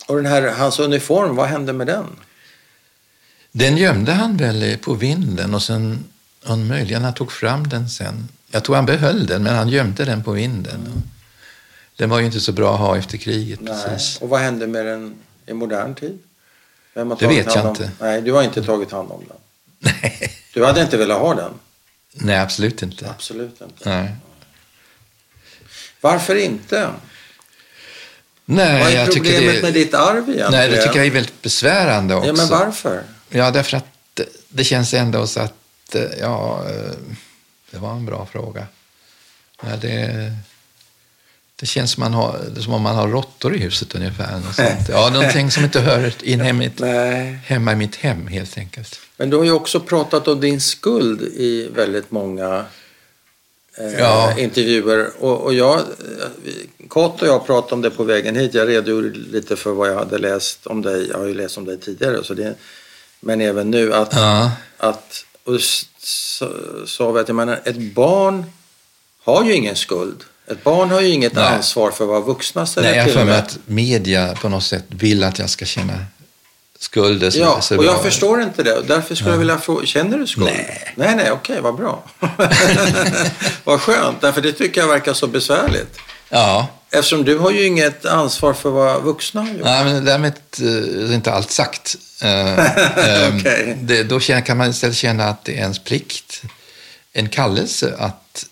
Och den här, hans uniform, vad hände med den? Den gömde han väl på vinden och sen han möjligen han tog fram den sen. Jag tror han behöll den, men han gömde den på vinden. Mm. Den var ju inte så bra att ha efter kriget. Nej. Precis. Och vad hände med den i modern tid? Vem har det vet jag inte. Nej, du har inte tagit hand om den? Nej. Du hade inte velat ha den? Nej, absolut inte. Absolut inte. Nej. Varför inte? Nej, Vad är problemet det... med ditt arv egentligen? Nej, det tycker jag är väldigt besvärande också. Ja, men varför? Ja, därför att det, det känns ändå så att, eh, ja, eh, det var en bra fråga. Ja, det, det känns som, man har, som om man har råttor i huset ungefär. Sånt. Ja, någonting som inte hör in i, hemma i mitt hem helt enkelt. Men du har ju också pratat om din skuld i väldigt många eh, ja. intervjuer. Och, och jag, Kott och jag pratade om det på vägen hit. Jag redogjorde lite för vad jag hade läst om dig. Jag har ju läst om dig tidigare. Så det, men även nu att, ja. att och sa vi att jag menar, ett barn har ju ingen skuld. Ett barn har ju inget Nej. ansvar för vad vuxna ställer Nej, jag för mig att media på något sätt vill att jag ska känna skulder. Ja, och jag förstår inte det. Därför skulle ja. jag vilja fråga, känner du skuld? Nej. Nej, nej, okej, vad bra. vad skönt, därför det tycker jag verkar så besvärligt. Ja. Eftersom du har ju inget ansvar för vad vuxna har gjort. Nej, men därmed är inte allt sagt. Eh, ehm, okay. det, då kan man istället känna att det är ens plikt, en kallelse att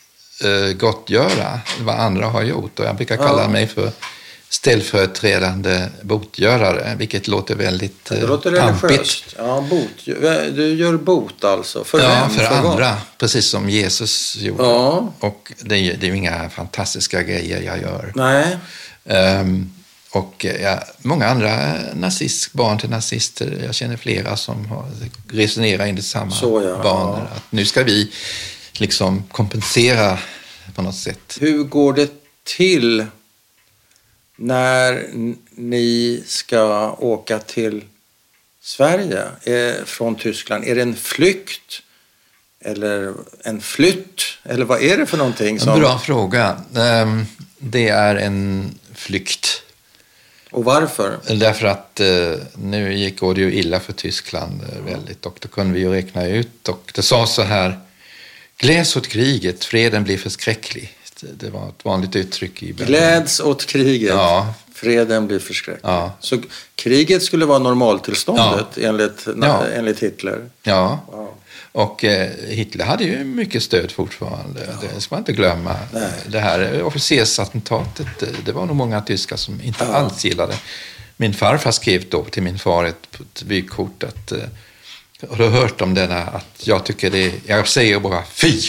gottgöra vad andra har gjort. Och jag brukar kalla ja. mig för ställföreträdande botgörare, vilket låter väldigt Det låter religiöst. Ja, bot. Du gör bot alltså. För ja, vem? för, för andra. Vad? Precis som Jesus gjorde. Ja. Och det är, det är ju inga fantastiska grejer jag gör. Nej. Um, och ja, många andra nazist, barn till nazister, jag känner flera som har, resonerar enligt samma Så, ja. banor. Att nu ska vi liksom kompensera på något sätt. Hur går det till när ni ska åka till Sverige eh, från Tyskland? Är det en flykt eller en flytt? Eller vad är det för någonting? Som... Bra fråga. Ehm, det är en flykt. Och varför? Därför att eh, nu gick det ju illa för Tyskland eh, väldigt och då kunde vi ju räkna ut och det sa så här Gläds åt kriget, freden blir förskräcklig. Det var ett vanligt uttryck i Berlin. Gläds åt kriget, ja. freden blir förskräcklig. Ja. Så kriget skulle vara normaltillståndet ja. enligt, ja. enligt Hitler? Ja. Wow. Och eh, Hitler hade ju mycket stöd fortfarande. Ja. Det ska man inte glömma. Nej. Det här officersattentatet, det var nog många tyskar som inte alls gillade. Min farfar skrev då till min far ett, ett vykort att eh, har du hört om denna? Att jag tycker det, jag säger bara fy.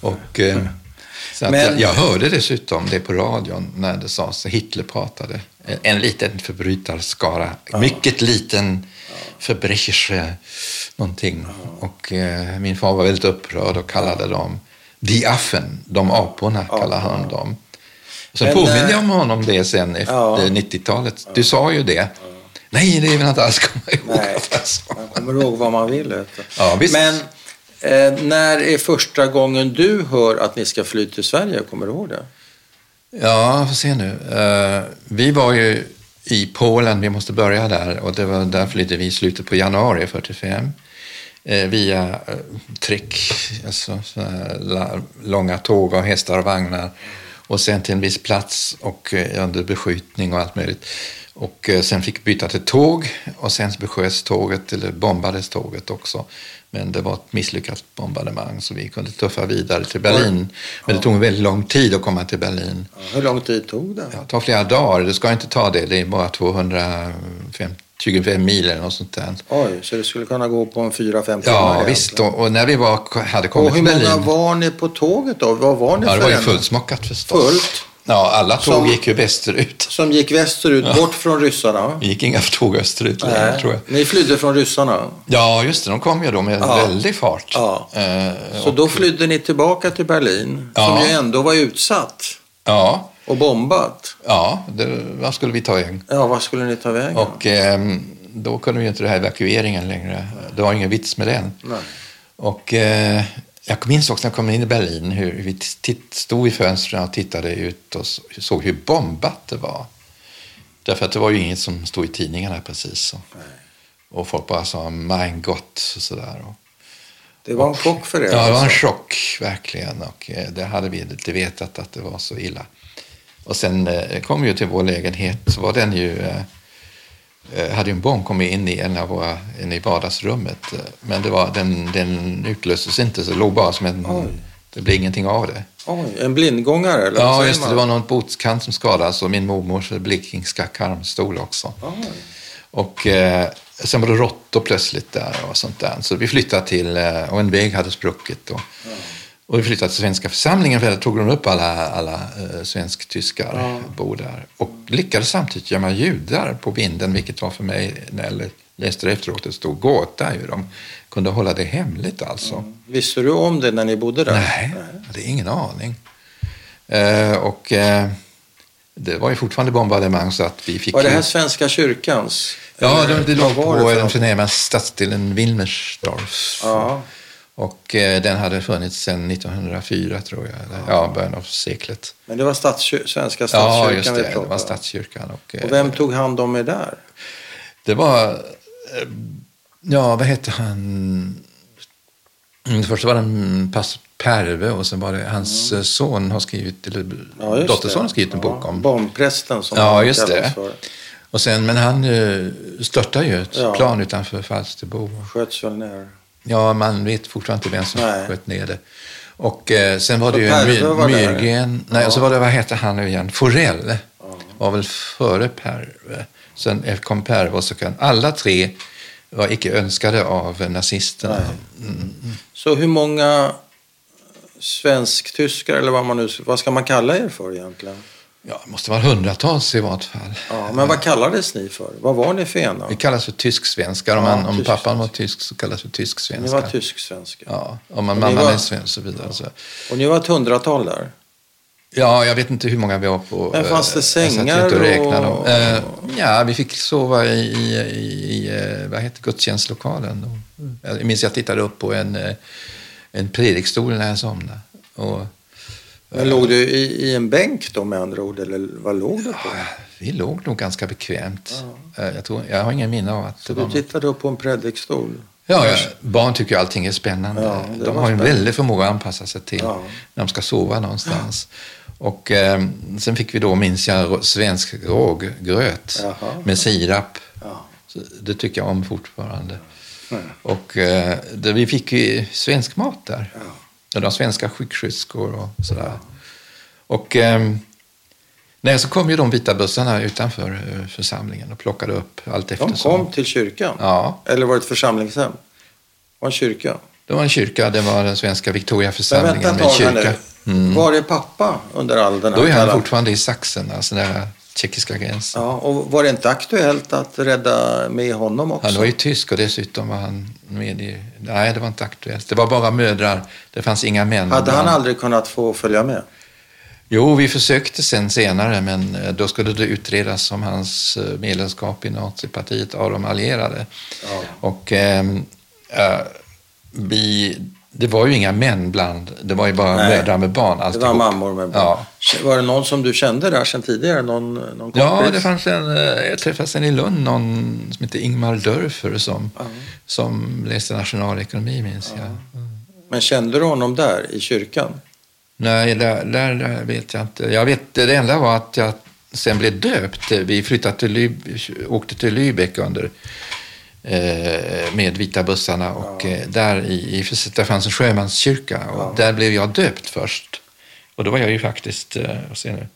Ja. och eh, så Men... jag, jag, hörde dessutom det på radion när det sades att Hitler pratade. En, en liten förbrytarskara, mycket liten Verbrechersche någonting. Och eh, min far var väldigt upprörd och kallade dem Die Affen, de aporna kallade han dem. Så Men, påminner jag om honom det sen efter ja. 90-talet. Du sa ju det. Nej, det är väl inte alls komma ihåg. Nej, man kommer ihåg vad man vill. Ja. Men eh, när är första gången du hör att ni ska fly till Sverige? Kommer du ihåg det? Ja, får se nu. Eh, vi var ju i Polen, vi måste börja där och det var där flydde vi i slutet på januari 45 eh, via eh, tryck, alltså långa tåg och hästar och vagnar och sen till en viss plats och eh, under beskjutning och allt möjligt. Och eh, sen fick byta till tåg och sen besköts tåget, eller bombades tåget också. Men det var ett misslyckat bombardemang så vi kunde tuffa vidare till Berlin. Men det tog en väldigt lång tid att komma till Berlin. Hur lång tid tog det? Ja, det tar flera dagar. Det ska inte ta det. Det är bara 225 mil eller något sånt där. Oj, så det skulle kunna gå på en 4-5 timmar? Ja, visst. Och, och, när vi var, hade kommit till Berlin... Och hur många var ni på tåget då? Vad var ni ja, det var ju fullsmockat förstås. Fullt? Ja, alla tåg som, gick ju västerut. Som gick västerut, ja. bort från ryssarna? Det gick inga tåg österut längre, tror jag. Ni flydde från ryssarna? Ja, just det. De kom ju då med ja. väldig fart. Ja. Eh, så och... då flydde ni tillbaka till Berlin, ja. som ju ändå var utsatt? Ja. Och bombat? Ja, det, vad skulle vi ta vägen? Ja, vad skulle ni ta vägen? Och eh, då kunde vi inte det här evakueringen längre. Det var ingen vits med den. Nej. Och eh, jag minns också när jag kom in i Berlin hur vi stod i fönstren och tittade ut och såg hur bombat det var. Därför att det var ju inget som stod i tidningarna precis. Och, och folk bara sa mein Gott och sådär. Det var en chock för er? Ja, det var en alltså. chock verkligen. Och eh, det hade vi inte vetat att det var så illa. Och sen eh, kom vi till vår lägenhet så var den ju Eh, hade en bomb kommit in i en av våra, in i vardagsrummet. Eh, men det var, den, den utlöstes inte, så det låg bara som en... Oj. Det blev ingenting av det. Oj, en blindgångare? Eller ja, just det. Det var någon botskant som skadades och min mormors blekingska karmstol också. Oj. Och eh, sen var det råttor plötsligt där och sånt där. Så vi flyttade till, eh, och en väg hade spruckit. Och, ja. Och vi flyttade till svenska församlingen för där tog de upp alla, alla uh, svensk-tyskar ja. bor där. Och lyckades samtidigt gömma judar på vinden, vilket var för mig, när jag läste det efteråt, en stor gåta hur de kunde hålla det hemligt alltså. Mm. Visste du om det när ni bodde där? Nej, jag hade ingen aning. Uh, och uh, det var ju fortfarande bombardemang så att vi fick... Var det här Svenska kyrkans? Ja, det, det låg på den förnäma stadsdelen Wilmersdorf. Ja. Och eh, den hade funnits sedan 1904 tror jag, ja, ja början av seklet. Men det var statskir svenska statskyrkan Ja, just det, det var statskyrkan. Och, och vem tog hand om er där? Det var, eh, ja vad hette han? Mm, först var det pastor Perve och sen var det hans mm. son har skrivit, eller ja, dotterson har skrivit en bok om. Bombprästen som Ja, just det. För. Och sen, men han störtade ju ett ja. plan utanför Falsterbo. Sköts väl ner. Ja, man vet fortfarande inte vem som nej. sköt ner det. Och eh, sen var det ju Myrgren, nej, ja. och så var det, vad hette han nu igen, Forell. Ja. Var väl före Perve. Sen kom Perve och så kan alla tre var icke önskade av nazisterna. Mm. Så hur många svensk-tyskar, eller vad, man nu, vad ska man kalla er för egentligen? Ja, det måste vara hundratals i vart fall. Ja, men vad kallades ni för? Vad var ni för ena? Vi kallas för tysk-svenskar. Om, ja, om tysk pappan var tysk så kallas vi tysk-svenskar. Ni var tysk-svenskar? Ja, om man, mamman var... är svensk och så vidare. Ja. Så. Och ni var ett hundratal där? Ja, jag vet inte hur många vi var på. Men fanns det eh, sängar? Och, och... Uh, ja, vi fick sova i, i, i uh, vad heter gudstjänstlokalen. Jag minns jag tittade upp på en, en predikstol när jag somnade. Och, men låg du i, i, en bänk då med andra ord, eller vad låg du på? Ja, vi låg nog ganska bekvämt. Ja. Eh, jag, tror, jag har ingen minne av att Så du tittade upp på en predikstol? Ja, ja, barn tycker allting är spännande. Ja, de har en väldig förmåga att anpassa sig till ja. när de ska sova någonstans. Och eh, sen fick vi då, minns jag, svensk råggröt Jaha. med sirap. det tycker jag om fortfarande. Och eh, det, vi fick ju svensk mat där. De svenska sjuksköterskor och sådär. Och eh, nej, så kom ju de vita bussarna utanför eh, församlingen och plockade upp allt eftersom. De kom till kyrkan? Ja. Eller var det ett församlingshem? var en kyrka? Det var en kyrka, det var den svenska Victoriaförsamlingen Men vänta ett tag Mm. Var är pappa under all den här Då är han fortfarande i Saxen, alltså nära tjeckiska gränsen. Ja, och var det inte aktuellt att rädda med honom också? Han var ju tysk och dessutom var han med i... Nej, det var inte aktuellt. Det var bara mödrar. Det fanns inga män. Hade han aldrig kunnat få följa med? Jo, vi försökte sen senare, men eh, då skulle det utredas om hans eh, medlemskap i nazipartiet av de allierade. Ja. Och äh, vi det var ju inga män bland, det var ju bara Nej, mödrar med barn. Alltihop. Det var mammor med barn. Ja. Var det någon som du kände där sedan tidigare? Någon, någon ja, det fanns en, eh, jag träffade sen i Lund någon som heter Ingmar Dörfer som, mm. som läste nationalekonomi minns jag. Mm. Men kände du honom där i kyrkan? Nej, där, där, där, vet jag inte. Jag vet, det enda var att jag sen blev döpt. Vi flyttade till, åkte till Lübeck under med vita bussarna och ja. Eh, där i, i där fanns en sjömanskyrka och ja. där blev jag döpt först. Och då var jag ju faktiskt, eh, vad säger nu,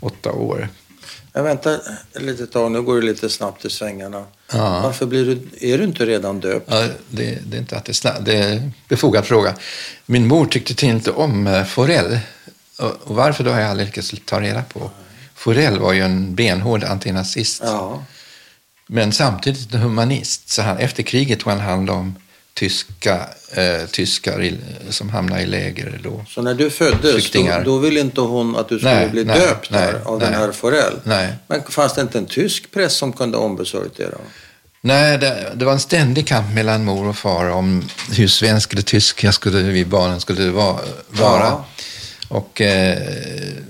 åtta år. Jag väntar ett litet tag, nu går det lite snabbt i svängarna. Ja. Varför blir du, är du inte redan döpt? Ja, det, det är inte att det är snabbt, det är en befogad fråga. Min mor tyckte inte om forell. Och varför då har jag aldrig lyckats ta reda på. Forell var ju en benhård antinazist. Ja. Men samtidigt en humanist. Så han, efter kriget tog han hand om tyska, eh, tyskar i, som hamnade i läger då. Så när du föddes, då, då ville inte hon att du skulle nej, bli nej, döpt nej, av den här Forell? Nej. Men fanns det inte en tysk präst som kunde ombesörjt det då? Nej, det, det, var en ständig kamp mellan mor och far om hur svensk eller tysk jag skulle, vi barnen skulle vara. Ja. Och eh,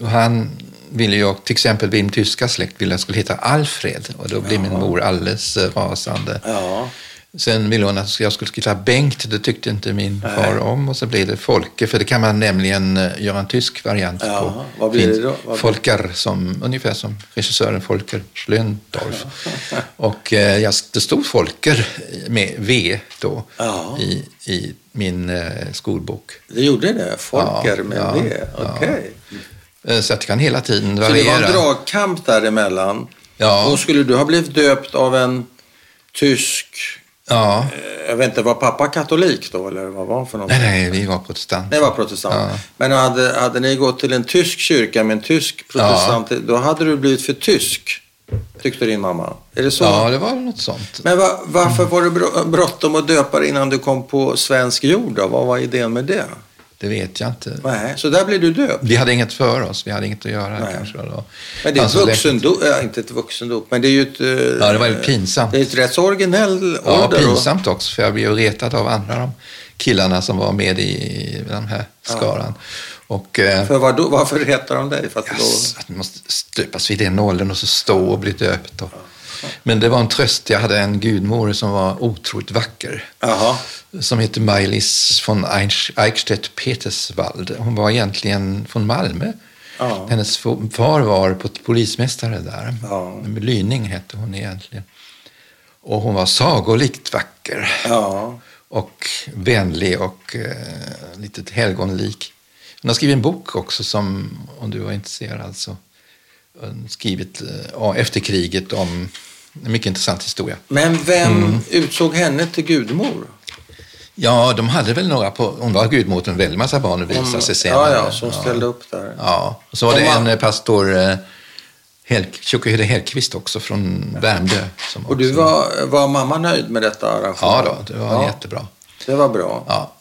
han ville ju, till exempel min tyska släkt ville jag skulle heta Alfred och då blev ja. min mor alldeles eh, rasande. Ja. Sen ville hon att jag skulle skriva Bengt, det tyckte inte min Nej. far om. Och så blev det Folke, för det kan man nämligen eh, göra en tysk variant Jaha, på. Vad blir det då? Vad Folkar, som, ungefär som regissören Folker Schlöndorff. och eh, jag, det stod Folker med V då i, i min eh, skolbok. Det gjorde det? Folker ja, med ja, V? Okej. Okay. Eh, så att det kan hela tiden variera. Så det var en dragkamp däremellan? Ja. Och skulle du ha blivit döpt av en tysk Ja. Eh, jag vet inte, var pappa katolik då eller vad var han för något? Nej, nej, vi var protestant. Ni var protestant. Ja. Men hade, hade ni gått till en tysk kyrka med en tysk protestant, ja. då hade du blivit för tysk. Tyckte din mamma. Är det så? Ja, det var något sånt. Men va, varför var det bråttom att döpa dig innan du kom på svensk jord då? Vad var idén med det? Det vet jag inte. Nej, så där blev du döpt? Vi hade inget för oss. Vi hade inget att göra Nej. kanske. Då. Men det är ett vuxendop, ja, inte ett vuxendop, men det är ju ett... Eh, ja, det var väldigt pinsamt. Det är ett rätt så originell Ja, pinsamt också, för jag blev retad av andra de killarna som var med i den här skaran. Ja. Och, eh, för vad då, varför retade de dig? För att, yes, då... att man måste stöpas vid den åldern och så stå och bli döpt. Och, ja. Men det var en tröst. Jag hade en gudmor som var otroligt vacker. Aha som heter Maj-Lis von Eichstätt Peterswald. Hon var egentligen från Malmö. Ja. Hennes far var polismästare där. Ja. Lyning hette hon egentligen. Och hon var sagolikt vacker. Ja. Och vänlig och eh, lite helgonlik. Hon har skrivit en bok också som, om du var intresserad, så skrivit eh, efter kriget om en mycket intressant historia. Men vem mm. utsåg henne till gudmor? Ja, de hade väl några på, hon var gud mot en väldig massa barn och visade sig senare. Ja, ja, som ställde upp där. Ja, och så var det en pastor, eh, Hel, Hellqvist också från Värmdö. Som och du var, var mamma nöjd med detta arrangemang? Ja, då, det var ja. jättebra. Det var bra. Ja.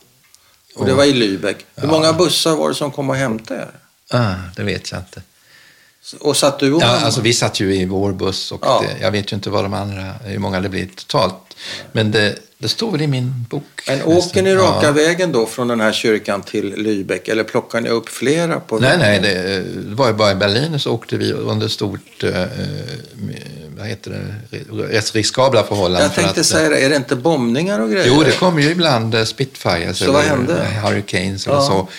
Och, och det var i Lübeck. Hur många bussar var det som kom och hämtade er? Ah, det vet jag inte. Och satt du och ja, alltså Vi satt ju i vår buss och ja. det, jag vet ju inte vad de andra, hur många det blir totalt. Men det, det står väl i min bok. Men åker ni raka ja. vägen då från den här kyrkan till Lübeck eller plockar ni upp flera på Nej, nej, det, det var ju bara i Berlin så åkte vi under stort, eh, vad heter det, rätt riskabla förhållanden. Jag tänkte att, säga det, är det inte bombningar och grejer? Jo, det kommer ju ibland eh, Spitfires så eller vad hände? Hurricanes eller så. Och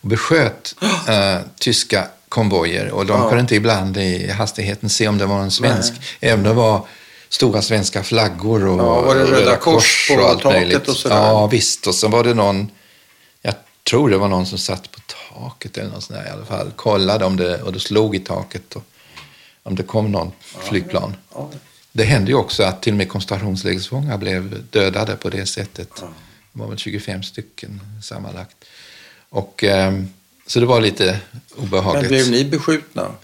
besköt eh, tyska konvojer och de ja. kunde inte ibland i hastigheten se om det var en svensk. Nej. Även om det var stora svenska flaggor och ja, det Röda, Röda Kors, kors och allt taket möjligt. och sådär? Ja, visst. Och så var det någon, jag tror det var någon som satt på taket eller något sånt där, i alla fall. Kollade om det, och det slog i taket och om det kom någon flygplan. Ja. Det hände ju också att till och med koncentrationslägerfångar blev dödade på det sättet. Det var väl 25 stycken sammanlagt. Och, eh, så det var lite obehagligt. Men blev ni beskjutna?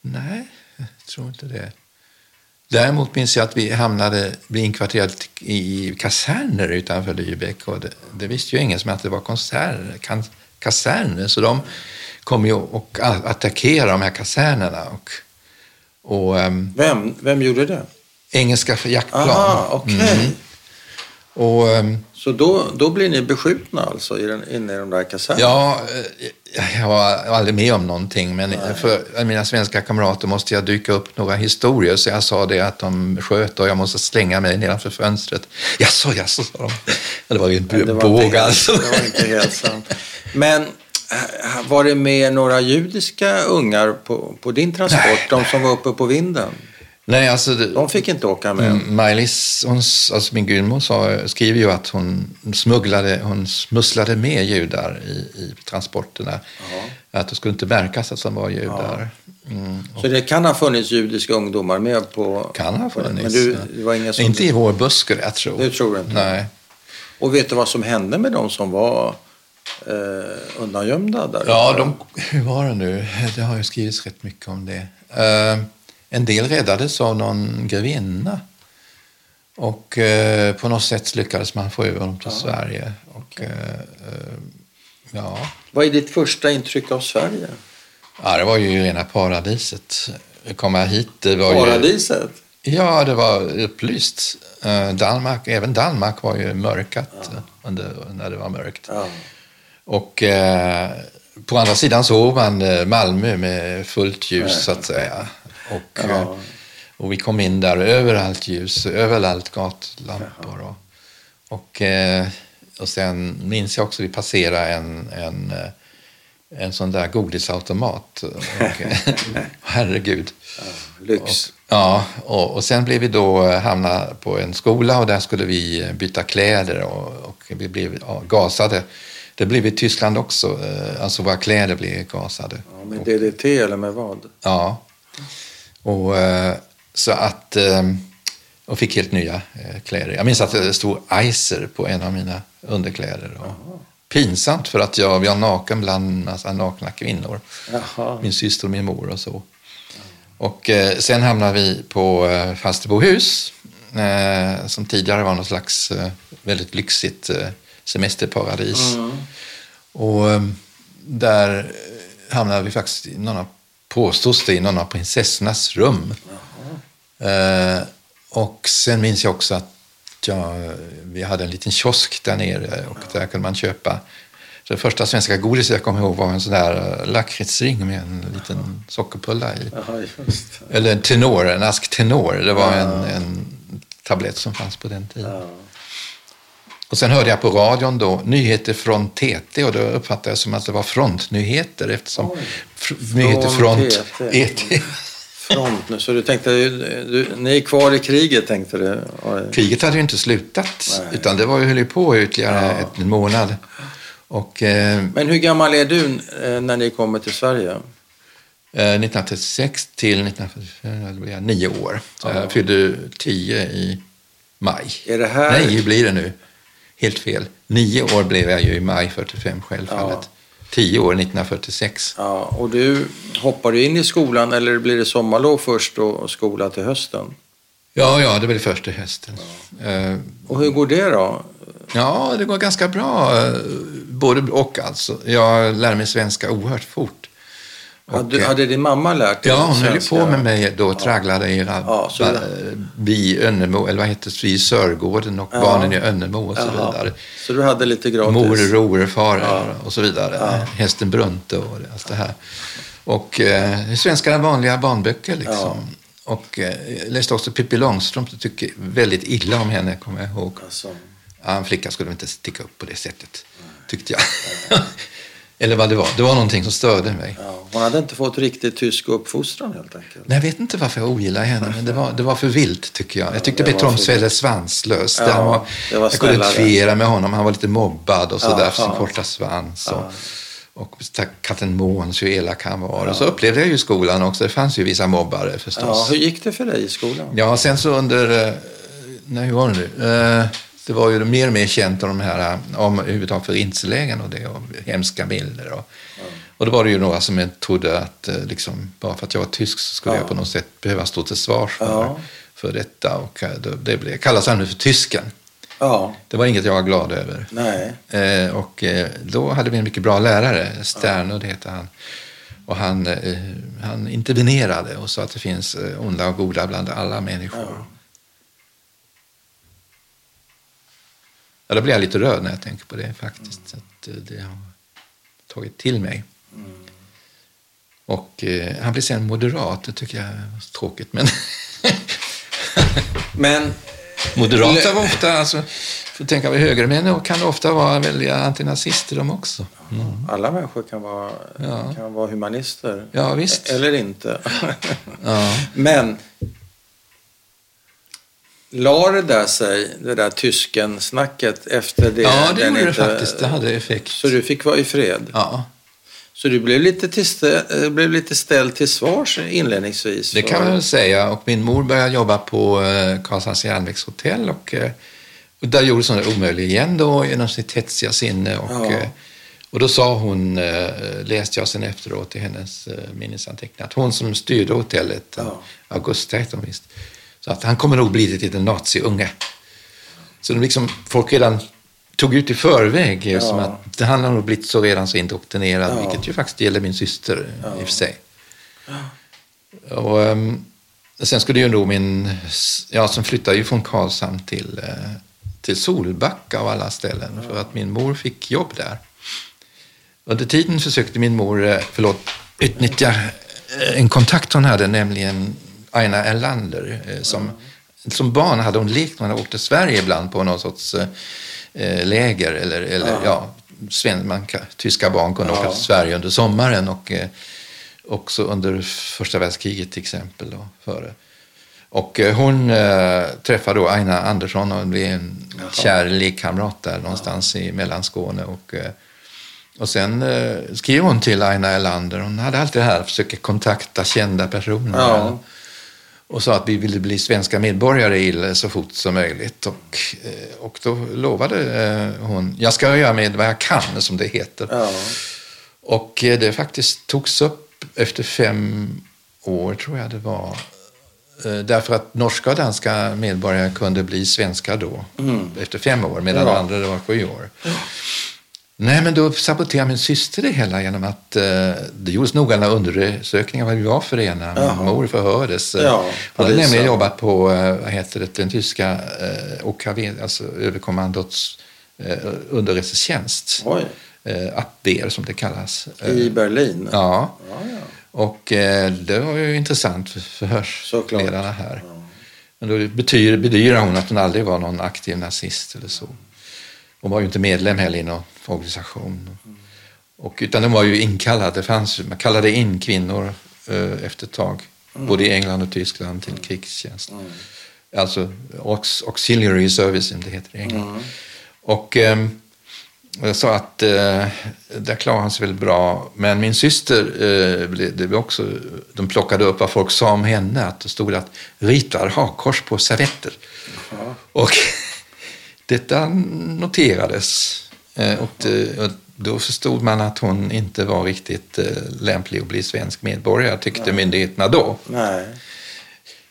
Nej, jag tror inte det. Däremot minns jag att vi hamnade, blev inkvarterade i kaserner utanför Lübeck och det, det visste ju ingen som att det var konserter, kaserner så de kom ju och attackerade de här kasernerna. Och, och, um, vem, vem gjorde det? Engelska jaktplan. Aha, okay. Mm. Och, um, så då, då blir ni beskjutna alltså i den, inne i de där kasernerna? Ja, eh, jag var aldrig med om någonting. Men Nej. för mina svenska kamrater måste jag dyka upp några historier. Så jag sa det att de sköt och jag måste slänga mig nedanför fönstret. Jaså, jaså, sa de. Det var ju en båg alltså. Det var inte helt sant. Men eh, var det med några judiska ungar på, på din transport? Nej. De som var uppe på vinden? Nej, alltså, de fick inte åka med? Mm, Maj-Lis, alltså min gudmor, skriver ju att hon, smugglade, hon smusslade med judar i, i transporterna. Aha. Att det skulle inte märkas att de var judar. Mm, Så det kan ha funnits judiska ungdomar med på... Kan ha funnits. Men du, det var inga som inte i vår buske, jag tror. Det tror du inte? Nej. Och vet du vad som hände med de som var eh, undangömda där? Ja, de, hur var det nu? Det har ju skrivits rätt mycket om det. Uh, en del räddades av någon grevinna. Och eh, på något sätt lyckades man få över honom till ja. Sverige. Och, eh, eh, ja. Vad är ditt första intryck av Sverige? Ja, det var ju rena paradiset. Komma hit, det var Paradiset? Ju, ja, det var upplyst. Eh, Danmark, även Danmark var ju mörkat ja. under, när det var mörkt. Ja. Och eh, på andra sidan såg man Malmö med fullt ljus, så att säga. Och, ja. och vi kom in där, överallt ljus, överallt gatlampor. Och, och, och sen minns jag också att vi passerade en, en en sån där godisautomat. Och, herregud. Ja, lyx. Och, ja, och, och sen blev vi då eh, hamna på en skola och där skulle vi eh, byta kläder och, och vi blev ja, gasade. Det blev i Tyskland också, eh, alltså våra kläder blev gasade. Ja, med DDT eller med vad? Ja, och så att och fick helt nya kläder. Jag minns att det stod Eiser på en av mina underkläder. Och, pinsamt för att jag var naken bland massa nakna kvinnor. Jaha. Min syster och min mor och så. Och eh, sen hamnade vi på eh, Falsterbohus eh, som tidigare var något slags eh, väldigt lyxigt eh, semesterparadis. Mm. Och eh, där hamnade vi faktiskt i någon av, påstås det, i någon av prinsessornas rum. Eh, och sen minns jag också att jag, vi hade en liten kiosk där nere och där kunde man köpa så det första svenska godiset jag kommer ihåg var en sån där eh, lakritsring med en liten sockerpulla i. Aha, Eller en tenor, en ask tenor. Det var ja. en, en tablett som fanns på den tiden. Ja. Och sen hörde jag på radion då nyheter från TT och då uppfattade jag som att det var frontnyheter eftersom Oj. nyheter från TT. front nu. Så du tänkte, du, ni är kvar i kriget tänkte du? Kriget hade ju inte slutat, Nej. utan det var ju, höll ju på ytterligare ja. en månad. Och, eh, Men hur gammal är du eh, när ni kommer till Sverige? Eh, 1936 till 1944, då blev jag nio år. Så ja. jag fyllde tio i maj. Är det här... Nej, hur blir det nu? Helt fel. Nio år blev jag ju i maj 45 självfallet. Ja tio år, 1946. Ja, och du, hoppar du in i skolan eller blir det sommarlov först och skola till hösten? Ja, ja, det blir först till hösten. Ja. Uh, och hur går det då? Ja, det går ganska bra. Eh, både och alltså. Jag lär mig svenska oerhört fort. Hade, hade din mamma lärt dig Ja, hon höll på med mig då och tragglade i ja, bi Önnemo, eller vad heter det, Sörgården och ja. barnen i Önnemo och så Jaha. vidare. Så du hade lite gratis? Mor, roer, far ja. och så vidare. Ja. Hästen Brunte och allt det här. Och eh, svenska vanliga barnböcker liksom. Och eh, jag läste också Pippi Långstrump och tycker väldigt illa om henne, kommer jag ihåg. Alltså. Ja, en flicka skulle inte sticka upp på det sättet, tyckte jag. Eller vad det var. Det var någonting som störde mig. Ja, hon hade inte fått riktigt tysk uppfostran helt enkelt. Nej, jag vet inte varför jag ogillar henne, men det var, det var för vilt tycker jag. Jag tyckte ja, bättre om Svelle Svanslös. Ja, var, det var jag kunde kviera med honom. Han var lite mobbad och sådär ja, för sin korta svans. Och, och katten Måns, hur elak han var. Ja. Och så upplevde jag ju skolan också. Det fanns ju vissa mobbare förstås. Ja, hur gick det för dig i skolan? Ja, sen så under... Eh, nej, hur var det nu? Det var ju mer och mer känt om de här, om överhuvudtaget förintelselägren och det och hemska bilder. Och, mm. och då var det ju några som trodde att eh, liksom, bara för att jag var tysk så skulle ja. jag på något sätt behöva stå till svars för, ja. för detta. Och eh, det blev, kallas han nu för tysken. Ja. Det var inget jag var glad över. Eh, och eh, då hade vi en mycket bra lärare, Sternud ja. heter han. Och han, eh, han intervenerade och sa att det finns onda och goda bland alla människor. Ja. Då blir jag lite röd när jag tänker på det faktiskt. Mm. Att eh, det har tagit till mig. Mm. Och eh, han blir sen moderat, det tycker jag är tråkigt. Men, men Moderata var ofta, alltså, för att tänka på högermän kan ofta vara väldiga antinazister de också. Mm. Alla människor kan vara, ja. kan vara humanister. Ja, visst. Eller inte. ja. Men La det där sig, det där tysken-snacket efter det? Ja, det gjorde det faktiskt. Det hade effekt. Så du fick vara i fred? Ja. Så du blev lite, till, eh, blev lite ställd till svars inledningsvis? Det kan man väl säga. Och min mor började jobba på eh, Karlshamns järnvägshotell och, eh, och där gjordes hon omöjlig igen då genom sitt hetsiga sinne. Och, ja. och då sa hon, läste jag sen efteråt i hennes minnesanteckningar, att hon som styrde hotellet, ja. Augusta hette hon visst, Så att han kommer nog bli lite till en naziunge. Så liksom, folk redan tog ut i förväg ja. som att han har nog blivit så redan så indoktrinerad, ja. vilket ju faktiskt gäller min syster ja. i och för sig. Och, um, sen skulle ju då min, ja som flyttade ju från Karlshamn till, uh, till Solbacka av alla ställen för att min mor fick jobb där. Under tiden försökte min mor, uh, förlåt, utnyttja en kontakt hon hade, nämligen Aina Erlander. Som, som barn hade hon lekt med, hon åkte till Sverige ibland på någon sorts eh, läger. Eller, eller ja. ja sven, man, tyska barn kunde ja. åka till Sverige under sommaren och eh, också under första världskriget till exempel. Då, före. Och eh, hon eh, träffade då Aina Andersson och blev en Jaha. kär lekkamrat där någonstans ja. i Mellanskåne. Och, eh, och sen eh, skrev hon till Aina Erlander. Hon hade alltid det här att försöka kontakta kända personer. Ja och sa att vi ville bli svenska medborgare så fort som möjligt. Och, eh, och då lovade eh, hon, jag ska göra med vad jag kan, som det heter. Ja. Och eh, det faktiskt togs upp efter fem år, tror jag det var. Därför att norska och danska medborgare kunde bli svenska då, mm. efter fem år, medan ja. andra det var sju år. Ja. Nej, men då saboterade min syster det hela genom att eh, det gjordes noggranna undersökningar vad vi var för ena. Min mor förhördes. Ja, hon hade nämligen jobbat på eh, vad heter det, den tyska eh, OKV, alltså överkommandots eh, underrättelsetjänst. Eh, Abwehr som det kallas. I Berlin? Ja. ja, ja. Och eh, det var ju intressant för förhörsledarna här. Men då betyder, bedyrar hon att hon aldrig var någon aktiv nazist eller så. Hon var ju inte medlem heller i någon organisation. Och, utan de var ju inkallade. fanns, man kallade in kvinnor eh, efter ett tag, mm. både i England och Tyskland, till krigstjänst. Mm. Alltså aux, auxiliary service, som det heter i England. Mm. Och eh, sa att eh, där klarade han sig väldigt bra. Men min syster, eh, det var också, de plockade upp vad folk sa om henne. Att det stod att ritar hakkors på servetter. Och detta noterades eh, och, det, och då förstod man att hon inte var riktigt eh, lämplig att bli svensk medborgare, tyckte Nej. myndigheterna då. Nej.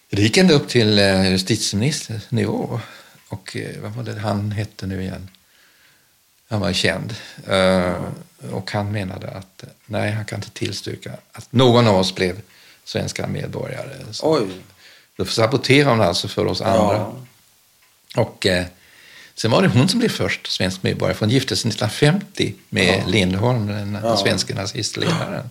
Det gick ända upp till eh, justitieministernivå. Och vad var det han hette nu igen? Han var känd. Och han menade att nej, han kan inte tillstyrka att någon av oss blev svenska medborgare. Så Oj. Då saboterade hon alltså för oss andra. Ja. Och Sen var det hon som blev först svensk medborgare, för hon gifte sig 1950 med ja. Lindholm, den, ja. svenska nazistledaren.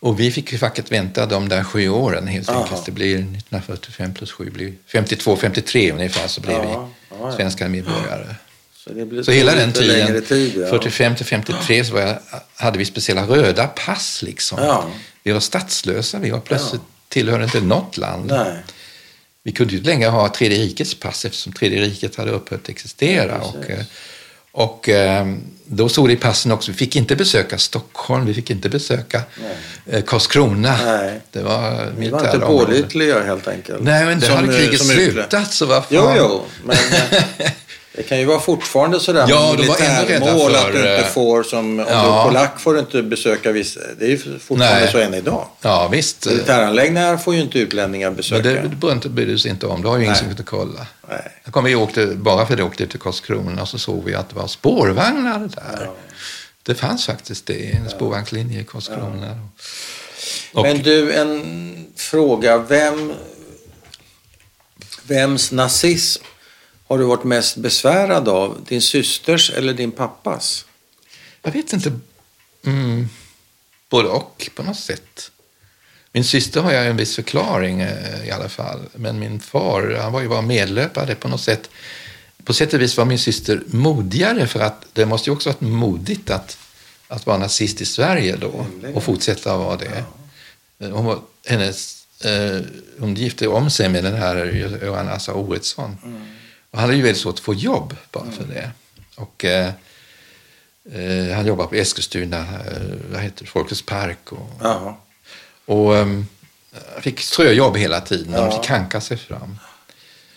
Och vi fick ju facket vänta de där sju åren helt Aha. enkelt. Det blir 1945 plus 7 blir 52, 53 ungefär så blev ja. vi svenska medborgare. Så, så hela den tiden, tid, ja. 45 till 53, så jag, hade vi speciella röda pass liksom. Vi var statslösa, vi var plötsligt ja. tillhörde inte något land. Nej vi kunde ju inte längre ha Tredje rikets pass eftersom Tredje riket hade upphört att existera. Ja, och, eh, och eh, då stod det i passen också, vi fick inte besöka Stockholm, vi fick inte besöka Nej. Eh, Karlskrona. Nej. Det var Vi var inte pålitliga helt enkelt. Nej, men det som, hade kriget slutat så vad fan. Jo, jo, men Det kan ju vara fortfarande sådär ja, med militärmål att du inte eh, får som, om ja. du är polack får du inte besöka vissa, det är ju fortfarande Nej. så än idag. Ja, visst. Militäranläggningar får ju inte utlänningar besöka. Men det brydde sig inte om, det har ju ingen som kunde kolla. Nej. Jag kommer, vi åkte, bara för det åkte till Karlskrona så såg vi att det var spårvagnar där. Ja. Det fanns faktiskt det, en spårvagnslinje i Karlskrona. Ja. Men du, en fråga. Vem, vems nazism har du varit mest besvärad av? Din systers eller din pappas? Jag vet inte. Mm, både och på något sätt. Min syster har jag en viss förklaring eh, i alla fall. Men min far, han var ju bara medlöpare på något sätt. På sätt och vis var min syster modigare för att det måste ju också varit modigt att, att vara nazist i Sverige då och fortsätta vara det. Hon, var, hennes, eh, hon gifte om sig med den här Johan Assa Oretsson. Mm. Och han hade ju väldigt svårt att få jobb bara för det. Och, eh, eh, han jobbade på Eskilstuna, eh, vad heter det, Folkets park. Och, och eh, fick ströjobb hela tiden. Ja. fick hanka sig fram.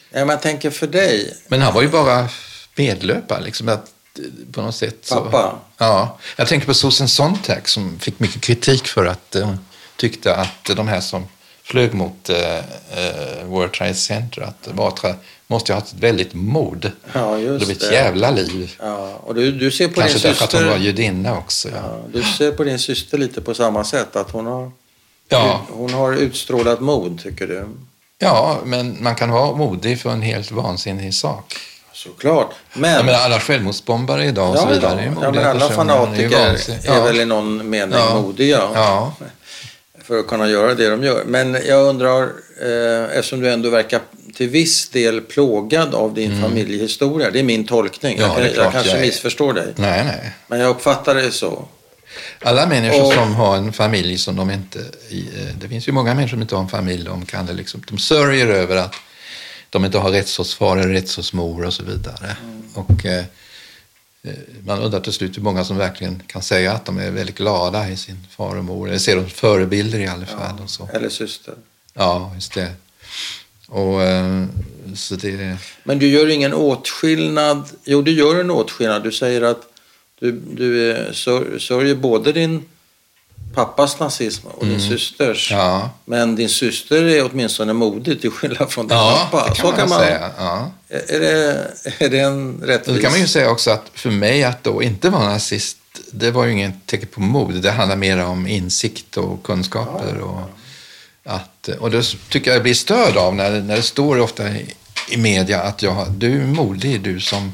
Ja, man tänker för dig. Men han var ju bara medlöpare. Liksom, att, eh, på något sätt. Pappa? Så, ja. Jag tänker på Susan Sontag som fick mycket kritik för att hon tyckte att de här som flög mot eh, eh World Trade Center att Batra måste ha haft ett väldigt mod. Ja, just det blev ett jävla liv. Ja, och du, du ser på Kanske din därför syster... att hon var judinna också. Ja. ja. du ser på din syster lite på samma sätt, att hon har, ja. hon har utstrålat mod, tycker du? Ja, men man kan vara modig för en helt vansinnig sak. Såklart. Men... Menar, alla självmordsbombare idag och ja, så vidare är modiga ja, men Alla fanatiker är, är, väl i någon mening ja. modiga. Ja. För att kunna göra det de gör. Men jag undrar, eh, eftersom du ändå verkar till viss del plågad av din mm. familjehistoria. Det är min tolkning. Ja, jag, jag kanske jag missförstår dig. Nej, nej. Men jag uppfattar det så. Alla människor och... som har en familj som de inte... Eh, det finns ju många människor som inte har en familj. De, kan det liksom, de sörjer över att de inte har rättshållsfar eller rättshållsmor och så vidare. Mm. Och eh, man undrar till slut hur många som verkligen kan säga att de är väldigt glada i sin far och mor. Eller ser dem förebilder i alla fall. Ja, och så. Eller syster. Ja, just det. Och, eh, så det... Men du gör ingen åtskillnad? Jo, du gör en åtskillnad. Du säger att du, du sörjer både din pappas nazism och din mm. systers. Ja. Men din syster är åtminstone modig till skillnad från din ja, pappa. Det kan Så man kan man säga. Ja. Är, det, är det en rättvis... Då kan man ju säga också att för mig att då inte vara nazist, det var ju inget tecken på mod. Det handlar mer om insikt och kunskaper. Och, att, och det tycker jag blir störd av när, när det står ofta i, i media att jag, du är modig, du som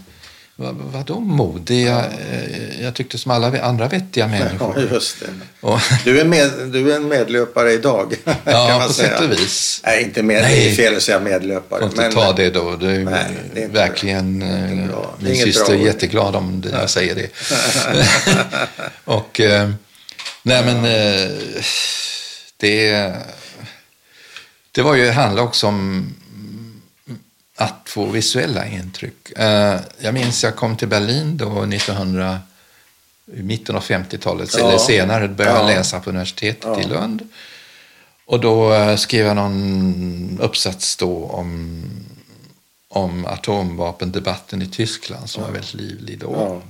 vadå modig? Jag, eh, jag tyckte som alla andra vettiga människor. Ja, just. Du, är med, du är en medlöpare idag. Ja, kan man på säga. sätt och vis. Nej, inte med, Nej. det är fel att säga medlöpare. Får inte ta det då. Det är, Nej, det är verkligen... Bra. Är bra. Min syster är jätteglad om det, jag säger det. och... Eh, nej, men... Eh, det... Det var ju, handlade också om att få visuella intryck. Eh, jag minns jag kom till Berlin då 1900, i mitten av 50-talet, ja. eller senare, började ja. läsa på universitetet ja. i Lund. Och då eh, skrev jag någon uppsats då om, om atomvapendebatten i Tyskland som var väldigt livlig då.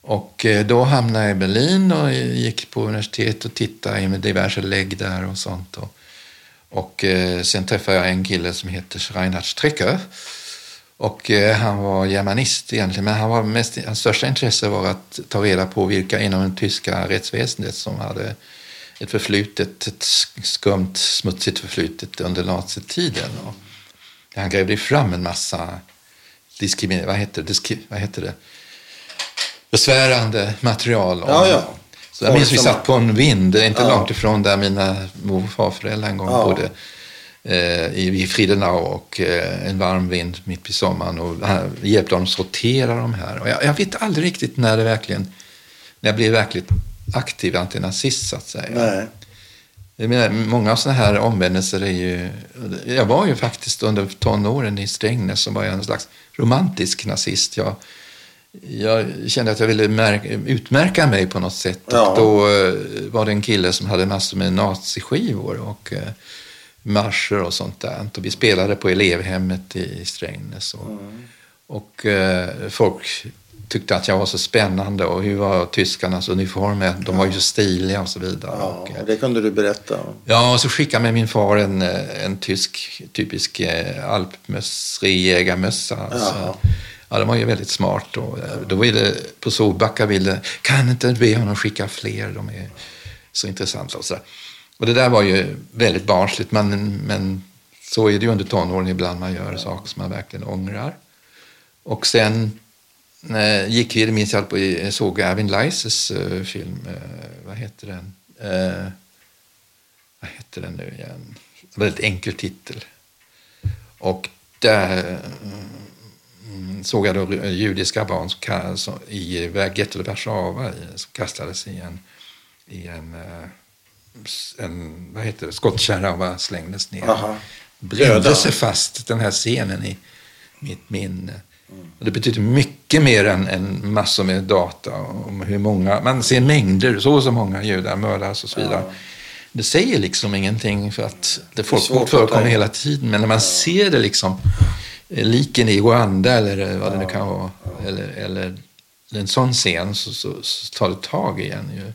Och eh, då hamnade jag i Berlin och gick på universitet och tittade i diverse lägg där och sånt. Och och eh, sen träffade jag en kille som heter Reinhard Strecker. Och eh, han var germanist egentligen, men han var mest, hans största intresse var att ta reda på vilka inom det tyska rättsväsendet som hade ett förflutet, ett skumt, smutsigt förflutet under nazitiden. Och han grävde fram en massa diskrimin vad heter det? Diskri vad heter det? besvärande material om, ja, ja. Så jag minns vi satt på en vind, inte ja. långt ifrån där mina mor och farföräldrar en gång ja. bodde. Eh, i Fridenau och eh, en varm vind mitt i sommaren och han hjälpte dem sortera de här. Och jag, jag, vet aldrig riktigt när det verkligen, när jag blev verkligt aktiv antinazist så att säga. Nej. Jag menar, många sådana här omvändelser är ju... Jag var ju faktiskt under tonåren i Strängnäs som var jag en slags romantisk nazist. Jag jag kände att jag ville märka, utmärka mig på något sätt. Ja. Och då eh, var det en kille som hade massor med naziskivor och eh, marscher och sånt där. Och vi spelade på elevhemmet i Strängnäs. Och, mm. och eh, folk tyckte att jag var så spännande och hur var tyskarnas uniformer? De var ju så stiliga och så vidare. Ja, och, det kunde du berätta Ja, och så skickade med min far en, en tysk typisk alpmöss, jägarmössa. Ja, det var ju väldigt smart. Och, eh, då ville, på Solbacka ville, kan inte be honom skicka fler, de är så intressanta. Och, så och det där var ju väldigt barnsligt, men, men så är det ju under tonåren ibland man gör saker som man verkligen ångrar. Och sen eh, gick vi, det minns jag, på, såg Erwin Leises eh, film, eh, vad heter den? Eh, vad heter den nu igen? En Väldigt enkel titel. Och där eh, Mm, såg jag då judiska barn som, i gettot i Warszawa som kastades i en, i en, eh, en vad heter det, skottkärra och bara slängdes ner. Aha. Brände sig fast, den här scenen i mitt minne. Mm. det betyder mycket mer än, än massor med data om hur många, man ser mängder, så och så många judar mördas och så vidare. Ja. Det säger liksom ingenting för att det folkmord förekommer hela tiden, men när man ja. ser det liksom liken i Rwanda eller vad det nu kan vara. Eller, eller en sån scen så, så, så tar det tag igen ju.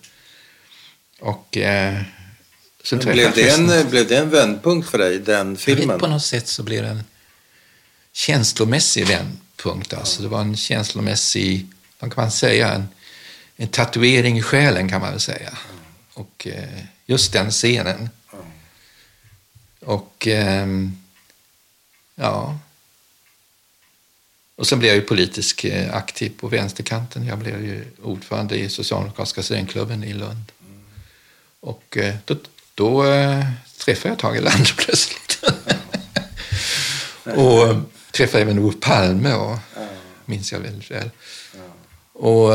Och eh, Sen blev, det en, blev det en vändpunkt för dig, den filmen? på något sätt så blev det en känslomässig vändpunkt. Alltså. Det var en känslomässig, vad kan man säga, en, en tatuering i själen kan man väl säga. Och eh, just den scenen. Och eh, ja, och sen blev jag ju politiskt eh, aktiv på vänsterkanten. Jag blev ju ordförande i Socialdemokratiska studentklubben i Lund. Och eh, då, då äh, träffade jag Tage Erlander plötsligt. och träffade även Olof Palme, och, minns jag väldigt väl. Och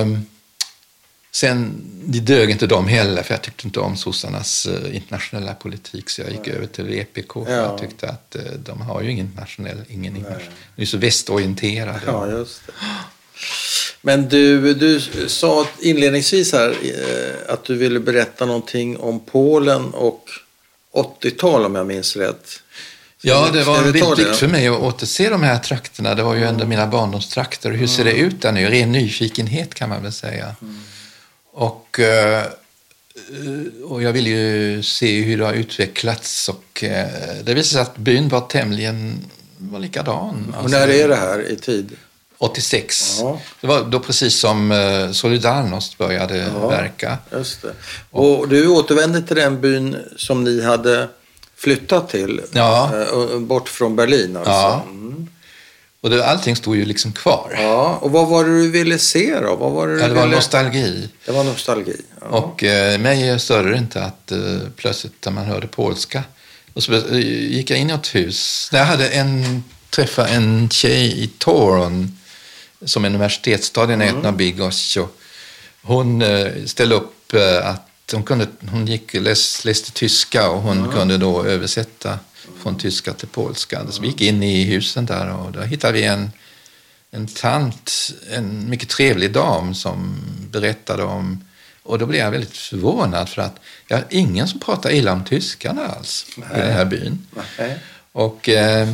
Sen det dög inte de heller, för jag tyckte inte om sossarnas uh, internationella politik, så jag gick över till VPK. Ja. Jag tyckte att uh, de har ju ingen nationell, ingen internationell, de är så västorienterade. Ja, just det. Men du, du sa inledningsvis här uh, att du ville berätta någonting om Polen och 80-tal om jag minns rätt. Ja, det var viktigt för mig att återse de här trakterna. Det var ju ändå mina barndomstrakter. Hur ser det ut där nu? Ren nyfikenhet kan man väl säga. Mm. Och, eh, och jag vill ju se hur det har utvecklats och eh, det visade sig att byn var tämligen var likadan. Och när är det här i tid? 86. Ja. Det var då precis som eh, Solidarność började ja, verka. Just det. Och, och du återvände till den byn som ni hade flyttat till, ja. bort från Berlin alltså? Ja. Mm. Och det, allting stod ju liksom kvar. Ja, och vad var det du ville se då? Vad var det, ja, det var ville... nostalgi. Det var nostalgi. Ja. Och eh, mig störde det inte att eh, plötsligt när man hörde polska. Och så eh, gick jag in i ett hus. Jag hade en, träffat en tjej i Toron som är universitetsstad i närheten mm. av Bigos. Hon eh, ställde upp eh, att hon, kunde, hon gick, läs, läste tyska och hon mm. kunde då översätta från tyska till polska. Så vi gick in i husen där och då hittade vi en, en tant, en mycket trevlig dam som berättade om och då blev jag väldigt förvånad för att jag har ingen som pratar illa om tyskarna alls Nej. i den här byn. Nej. Och eh,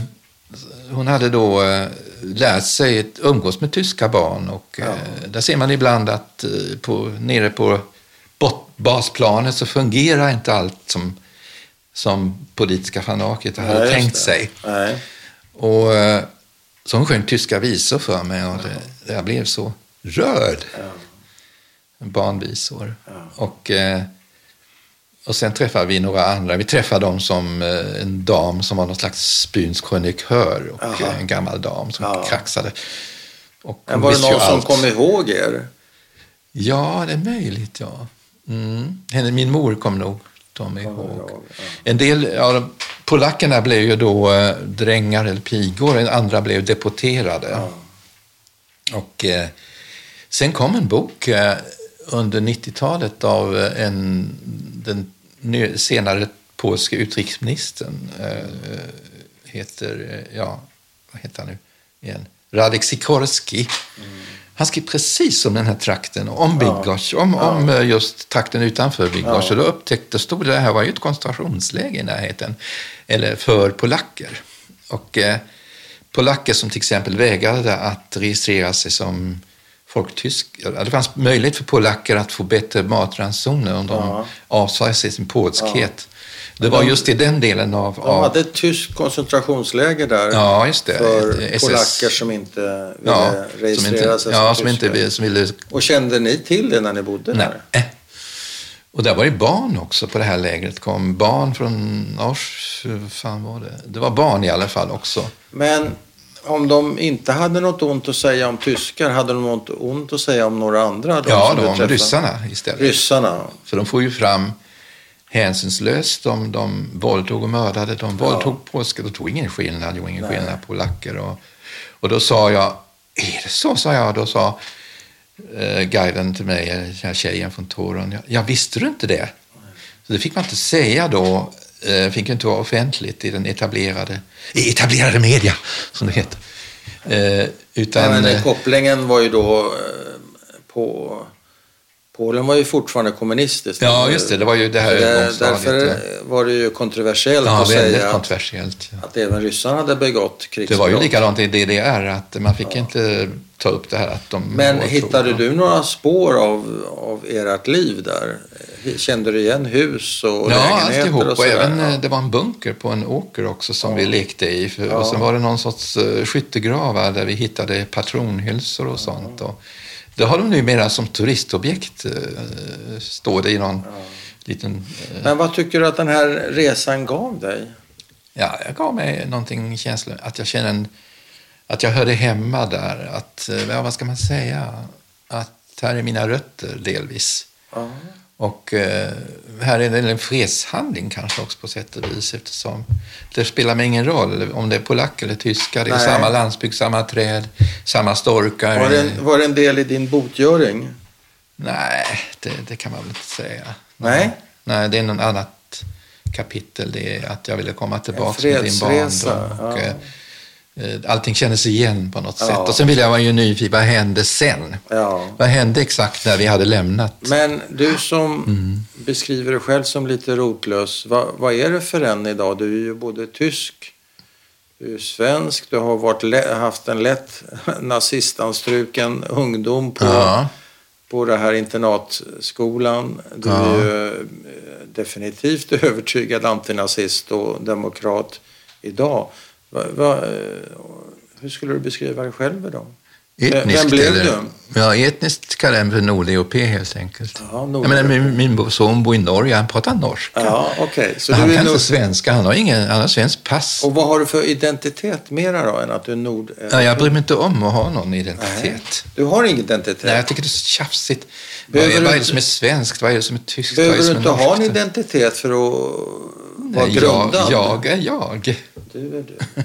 hon hade då eh, lärt sig att umgås med tyska barn och ja. eh, där ser man ibland att eh, på, nere på basplanet så fungerar inte allt som som politiska fanaket hade Nej, tänkt sig. Nej. Och eh, så hon sjöng tyska visor för mig och det, jag blev så rörd. Ja. Barnvisor. Ja. Och, eh, och sen träffade vi några andra. Vi träffade dem som eh, en dam som var någon slags byns krönikör och Aha. en gammal dam som ja. kraxade. Och Men var det någon som kom ihåg er? Ja, det är möjligt, ja. Mm. Min mor kom nog de ihåg. En del ja, polackerna blev ju då eh, drängar eller pigor, andra blev deporterade. Ja. Och eh, sen kom en bok eh, under 90-talet av en, den senare polske utrikesministern. Heter, ja, vad heter han nu igen? Radek Sikorski. Mm. Han skrev precis om den här trakten, om Bydgoszcz, om, ja. om eh, just trakten utanför Bydgoszcz. Ja. Och då upptäckte, stod det här var ju ett koncentrationsläge i närheten, eller för polacker. Och eh, polacker som till exempel vägrade att registrera sig som folktysk. Det fanns möjlighet för polacker att få bättre matransoner om de ja. avsade sig sin polskhet. Det var just i den delen av... De hade ett tyskt koncentrationsläger där. Ja, just det. För SS... polacker som inte ville ja, registrera sig ja, som, inte som ville... Och kände ni till det när ni bodde Nej. där? Och där var det barn också på det här lägret. kom barn från Ors... fan var det? Det var barn i alla fall också. Men om de inte hade något ont att säga om tyskar, hade de något ont att säga om några andra? Ja, de om ryssarna istället. Ryssarna. För de får ju fram hänsynslöst. De, de våldtog och mördade. De våldtog ja. polska. De tog ingen skillnad, gjorde ingen Nej. skillnad på polacker. Och, och då sa jag, är det så? sa jag. Då sa eh, guiden till mig, den här tjejen från Toron, ja, visste du inte det? Så det fick man inte säga då. Eh, fick inte vara offentligt i den etablerade, i etablerade media, som det heter. Eh, utan, ja, men kopplingen var ju då eh, på Polen var ju fortfarande kommunistiskt. Ja, just det. Det var ju det här det, Därför var det ju kontroversiellt ja, att säga kontroversiellt, ja. att även ryssarna hade begått krigsbrott. Det var ju likadant i DDR, att man fick ja. inte ta upp det här att de Men hittade tro, du några spår av, av ert liv där? Kände du igen hus och ja, lägenheter? Alltihop. Och, och även ja. det var en bunker på en åker också som vi lekte i. Och sen var det någon sorts uh, skyttegravar där vi hittade patronhylsor och sånt. Och, det har de numera som turistobjekt, eh, står det i någon ja. liten... Eh... Men vad tycker du att den här resan gav dig? Ja, jag gav mig någonting känsla, att jag känner en, att jag hörde hemma där. Att, eh, ja, vad ska man säga? Att här är mina rötter delvis. Ja. Och eh, här är det en fredshandling kanske också på sätt och vis eftersom det spelar mig ingen roll om det är polack eller tyskar. Det är Nej. samma landsbygd, samma träd, samma storkar. Var det, en, var det en del i din botgöring? Nej, det, det kan man väl inte säga. Nej? Nej, det är något annat kapitel. Det är att jag ville komma tillbaka med din barndom. Och, ja. Eh, allting kändes igen på något ja. sätt. Och sen vill jag vara ju nyfiken, vad hände sen? Ja. Vad hände exakt när vi hade lämnat? Men du som mm. beskriver dig själv som lite rotlös, vad, vad, är det för en idag? Du är ju både tysk, du är svensk, du har varit, haft en lätt nazistanstruken ungdom på, ja. på det här internatskolan. Du är ju eh, definitivt övertygad antinazist och demokrat idag. Va, va, hur skulle du beskriva dig själv idag? Etniskt, Vem blev eller, du? Ja, etniskt kallar jag mig för nordeuropé helt enkelt. Ja, jag menar, min, min son bor i Norge, han pratar norska. Ja, okay. Så han kan inte svenska, han har ingen, han har svensk pass. Och vad har du för identitet mera då än att du är nord... Ja, jag bryr mig inte om att ha någon identitet. Nej. Du har ingen identitet? Nej, jag tycker det är så tjafsigt. Behöver vad, är, vad är det som är svenskt? Vad är det som är tyskt? Behöver du inte ha en identitet för att vara grundad? Jag, jag är jag. Du är du.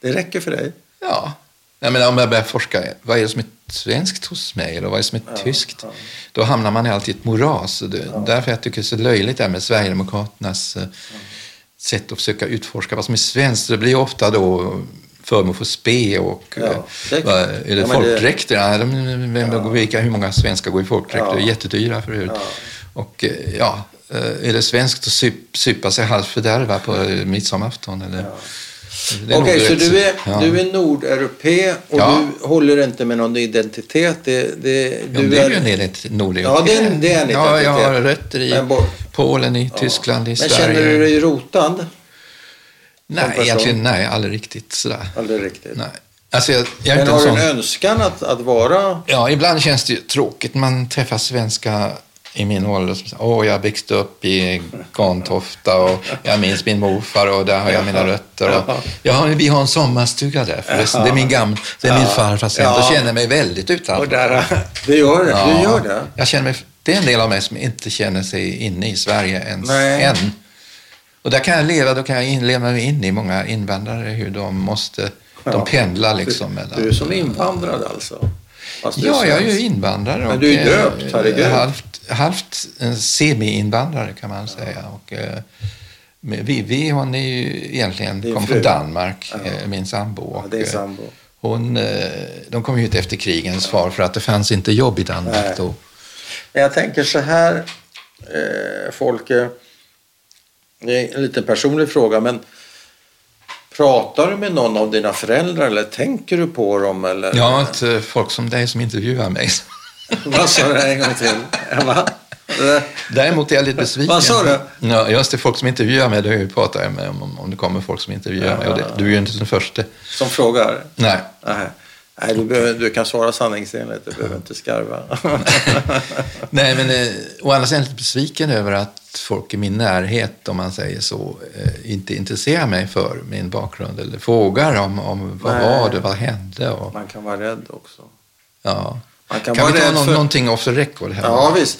Det räcker för dig? Ja. Jag menar, om jag börjar forska, vad är det som är svenskt hos mig eller vad är det som är ja, tyskt? Ja. Då hamnar man alltid i ett moras. Det, ja. Därför jag tycker det är så löjligt det här med Sverigedemokraternas ja. sätt att försöka utforska vad som är svenskt. Det blir ofta då föremål för spe och ja, eh, det, är det ja, folkdräkter? Det, ja, de, vem, ja. Vilka, hur många svenskar går i folkdräkter? Ja. Det är jättedyra förut. Ja. Och eh, ja, eh, är det svenskt att supa sig halvt fördärva på midsommarafton? Eller? Ja. Okej, okay, så du är, ja. du är nordeuropé och ja. du håller inte med någon identitet? Det, det, du ja, det är ju en nordeuropé. Ja, det är, det är en identitet. Ja, jag har rötter i Polen, i Tyskland, i Men Sverige. Men känner du dig rotad? Nej, egentligen nej, aldrig riktigt sådär. Aldrig riktigt? Nej. Alltså jag, jag Men har du en önskan att, att vara... Ja, ibland känns det ju tråkigt. Man träffar svenska i min ålder som säger åh jag växte upp i Gantofta och jag minns min morfar och där har jag mina rötter. Och, ja, vi har en sommarstuga där förresten. Det är min gamla, det är min farfars hem. Då känner jag mig väldigt utanför. Där, det gör det, ja, du gör det. Jag känner mig, det är en del av mig som inte känner sig inne i Sverige ens Nej. än. Och där kan jag leva, då kan jag inleva mig in i många invandrare, hur de måste, de pendlar liksom. Du, du är som invandrad alltså? Ja, jag är ju invandrare. Men du är döpt, herregud. Halvt, halvt semi-invandrare kan man säga. Och, eh, Vivi, hon är ju egentligen, kom från Danmark, ja. Eh, min sambo. Och, ja, det är sambo. Hon, de kom hit efter krigens far för att det fanns inte jobb i Danmark Nej. då. Men jag tänker så här, eh, Folke. Det är en lite personlig fråga, men Pratar du med någon av dina föräldrar eller tänker du på dem? Eller? Ja, eh, folk som dig som intervjuar mig. Vad sa du en gång till? Va? Däremot är jag lite besviken. Vad sa du? Ja, just det, folk som intervjuar mig, det pratar jag med om, om det kommer folk som intervjuar ja, mig. Och det, du är ju inte den första. Som frågar? Nej. Nej. Nej, du, behöver, du kan svara sanningsenligt, du behöver inte skarva. Nej, men eh, å andra sidan är jag lite besviken över att folk i min närhet, om man säger så, eh, inte intresserar mig för min bakgrund eller frågar om, om vad Nej. var det, vad hände. Och... Man kan vara rädd också. Ja. Man kan, kan vi ta någon, för... någonting off the record här? Ja, visst.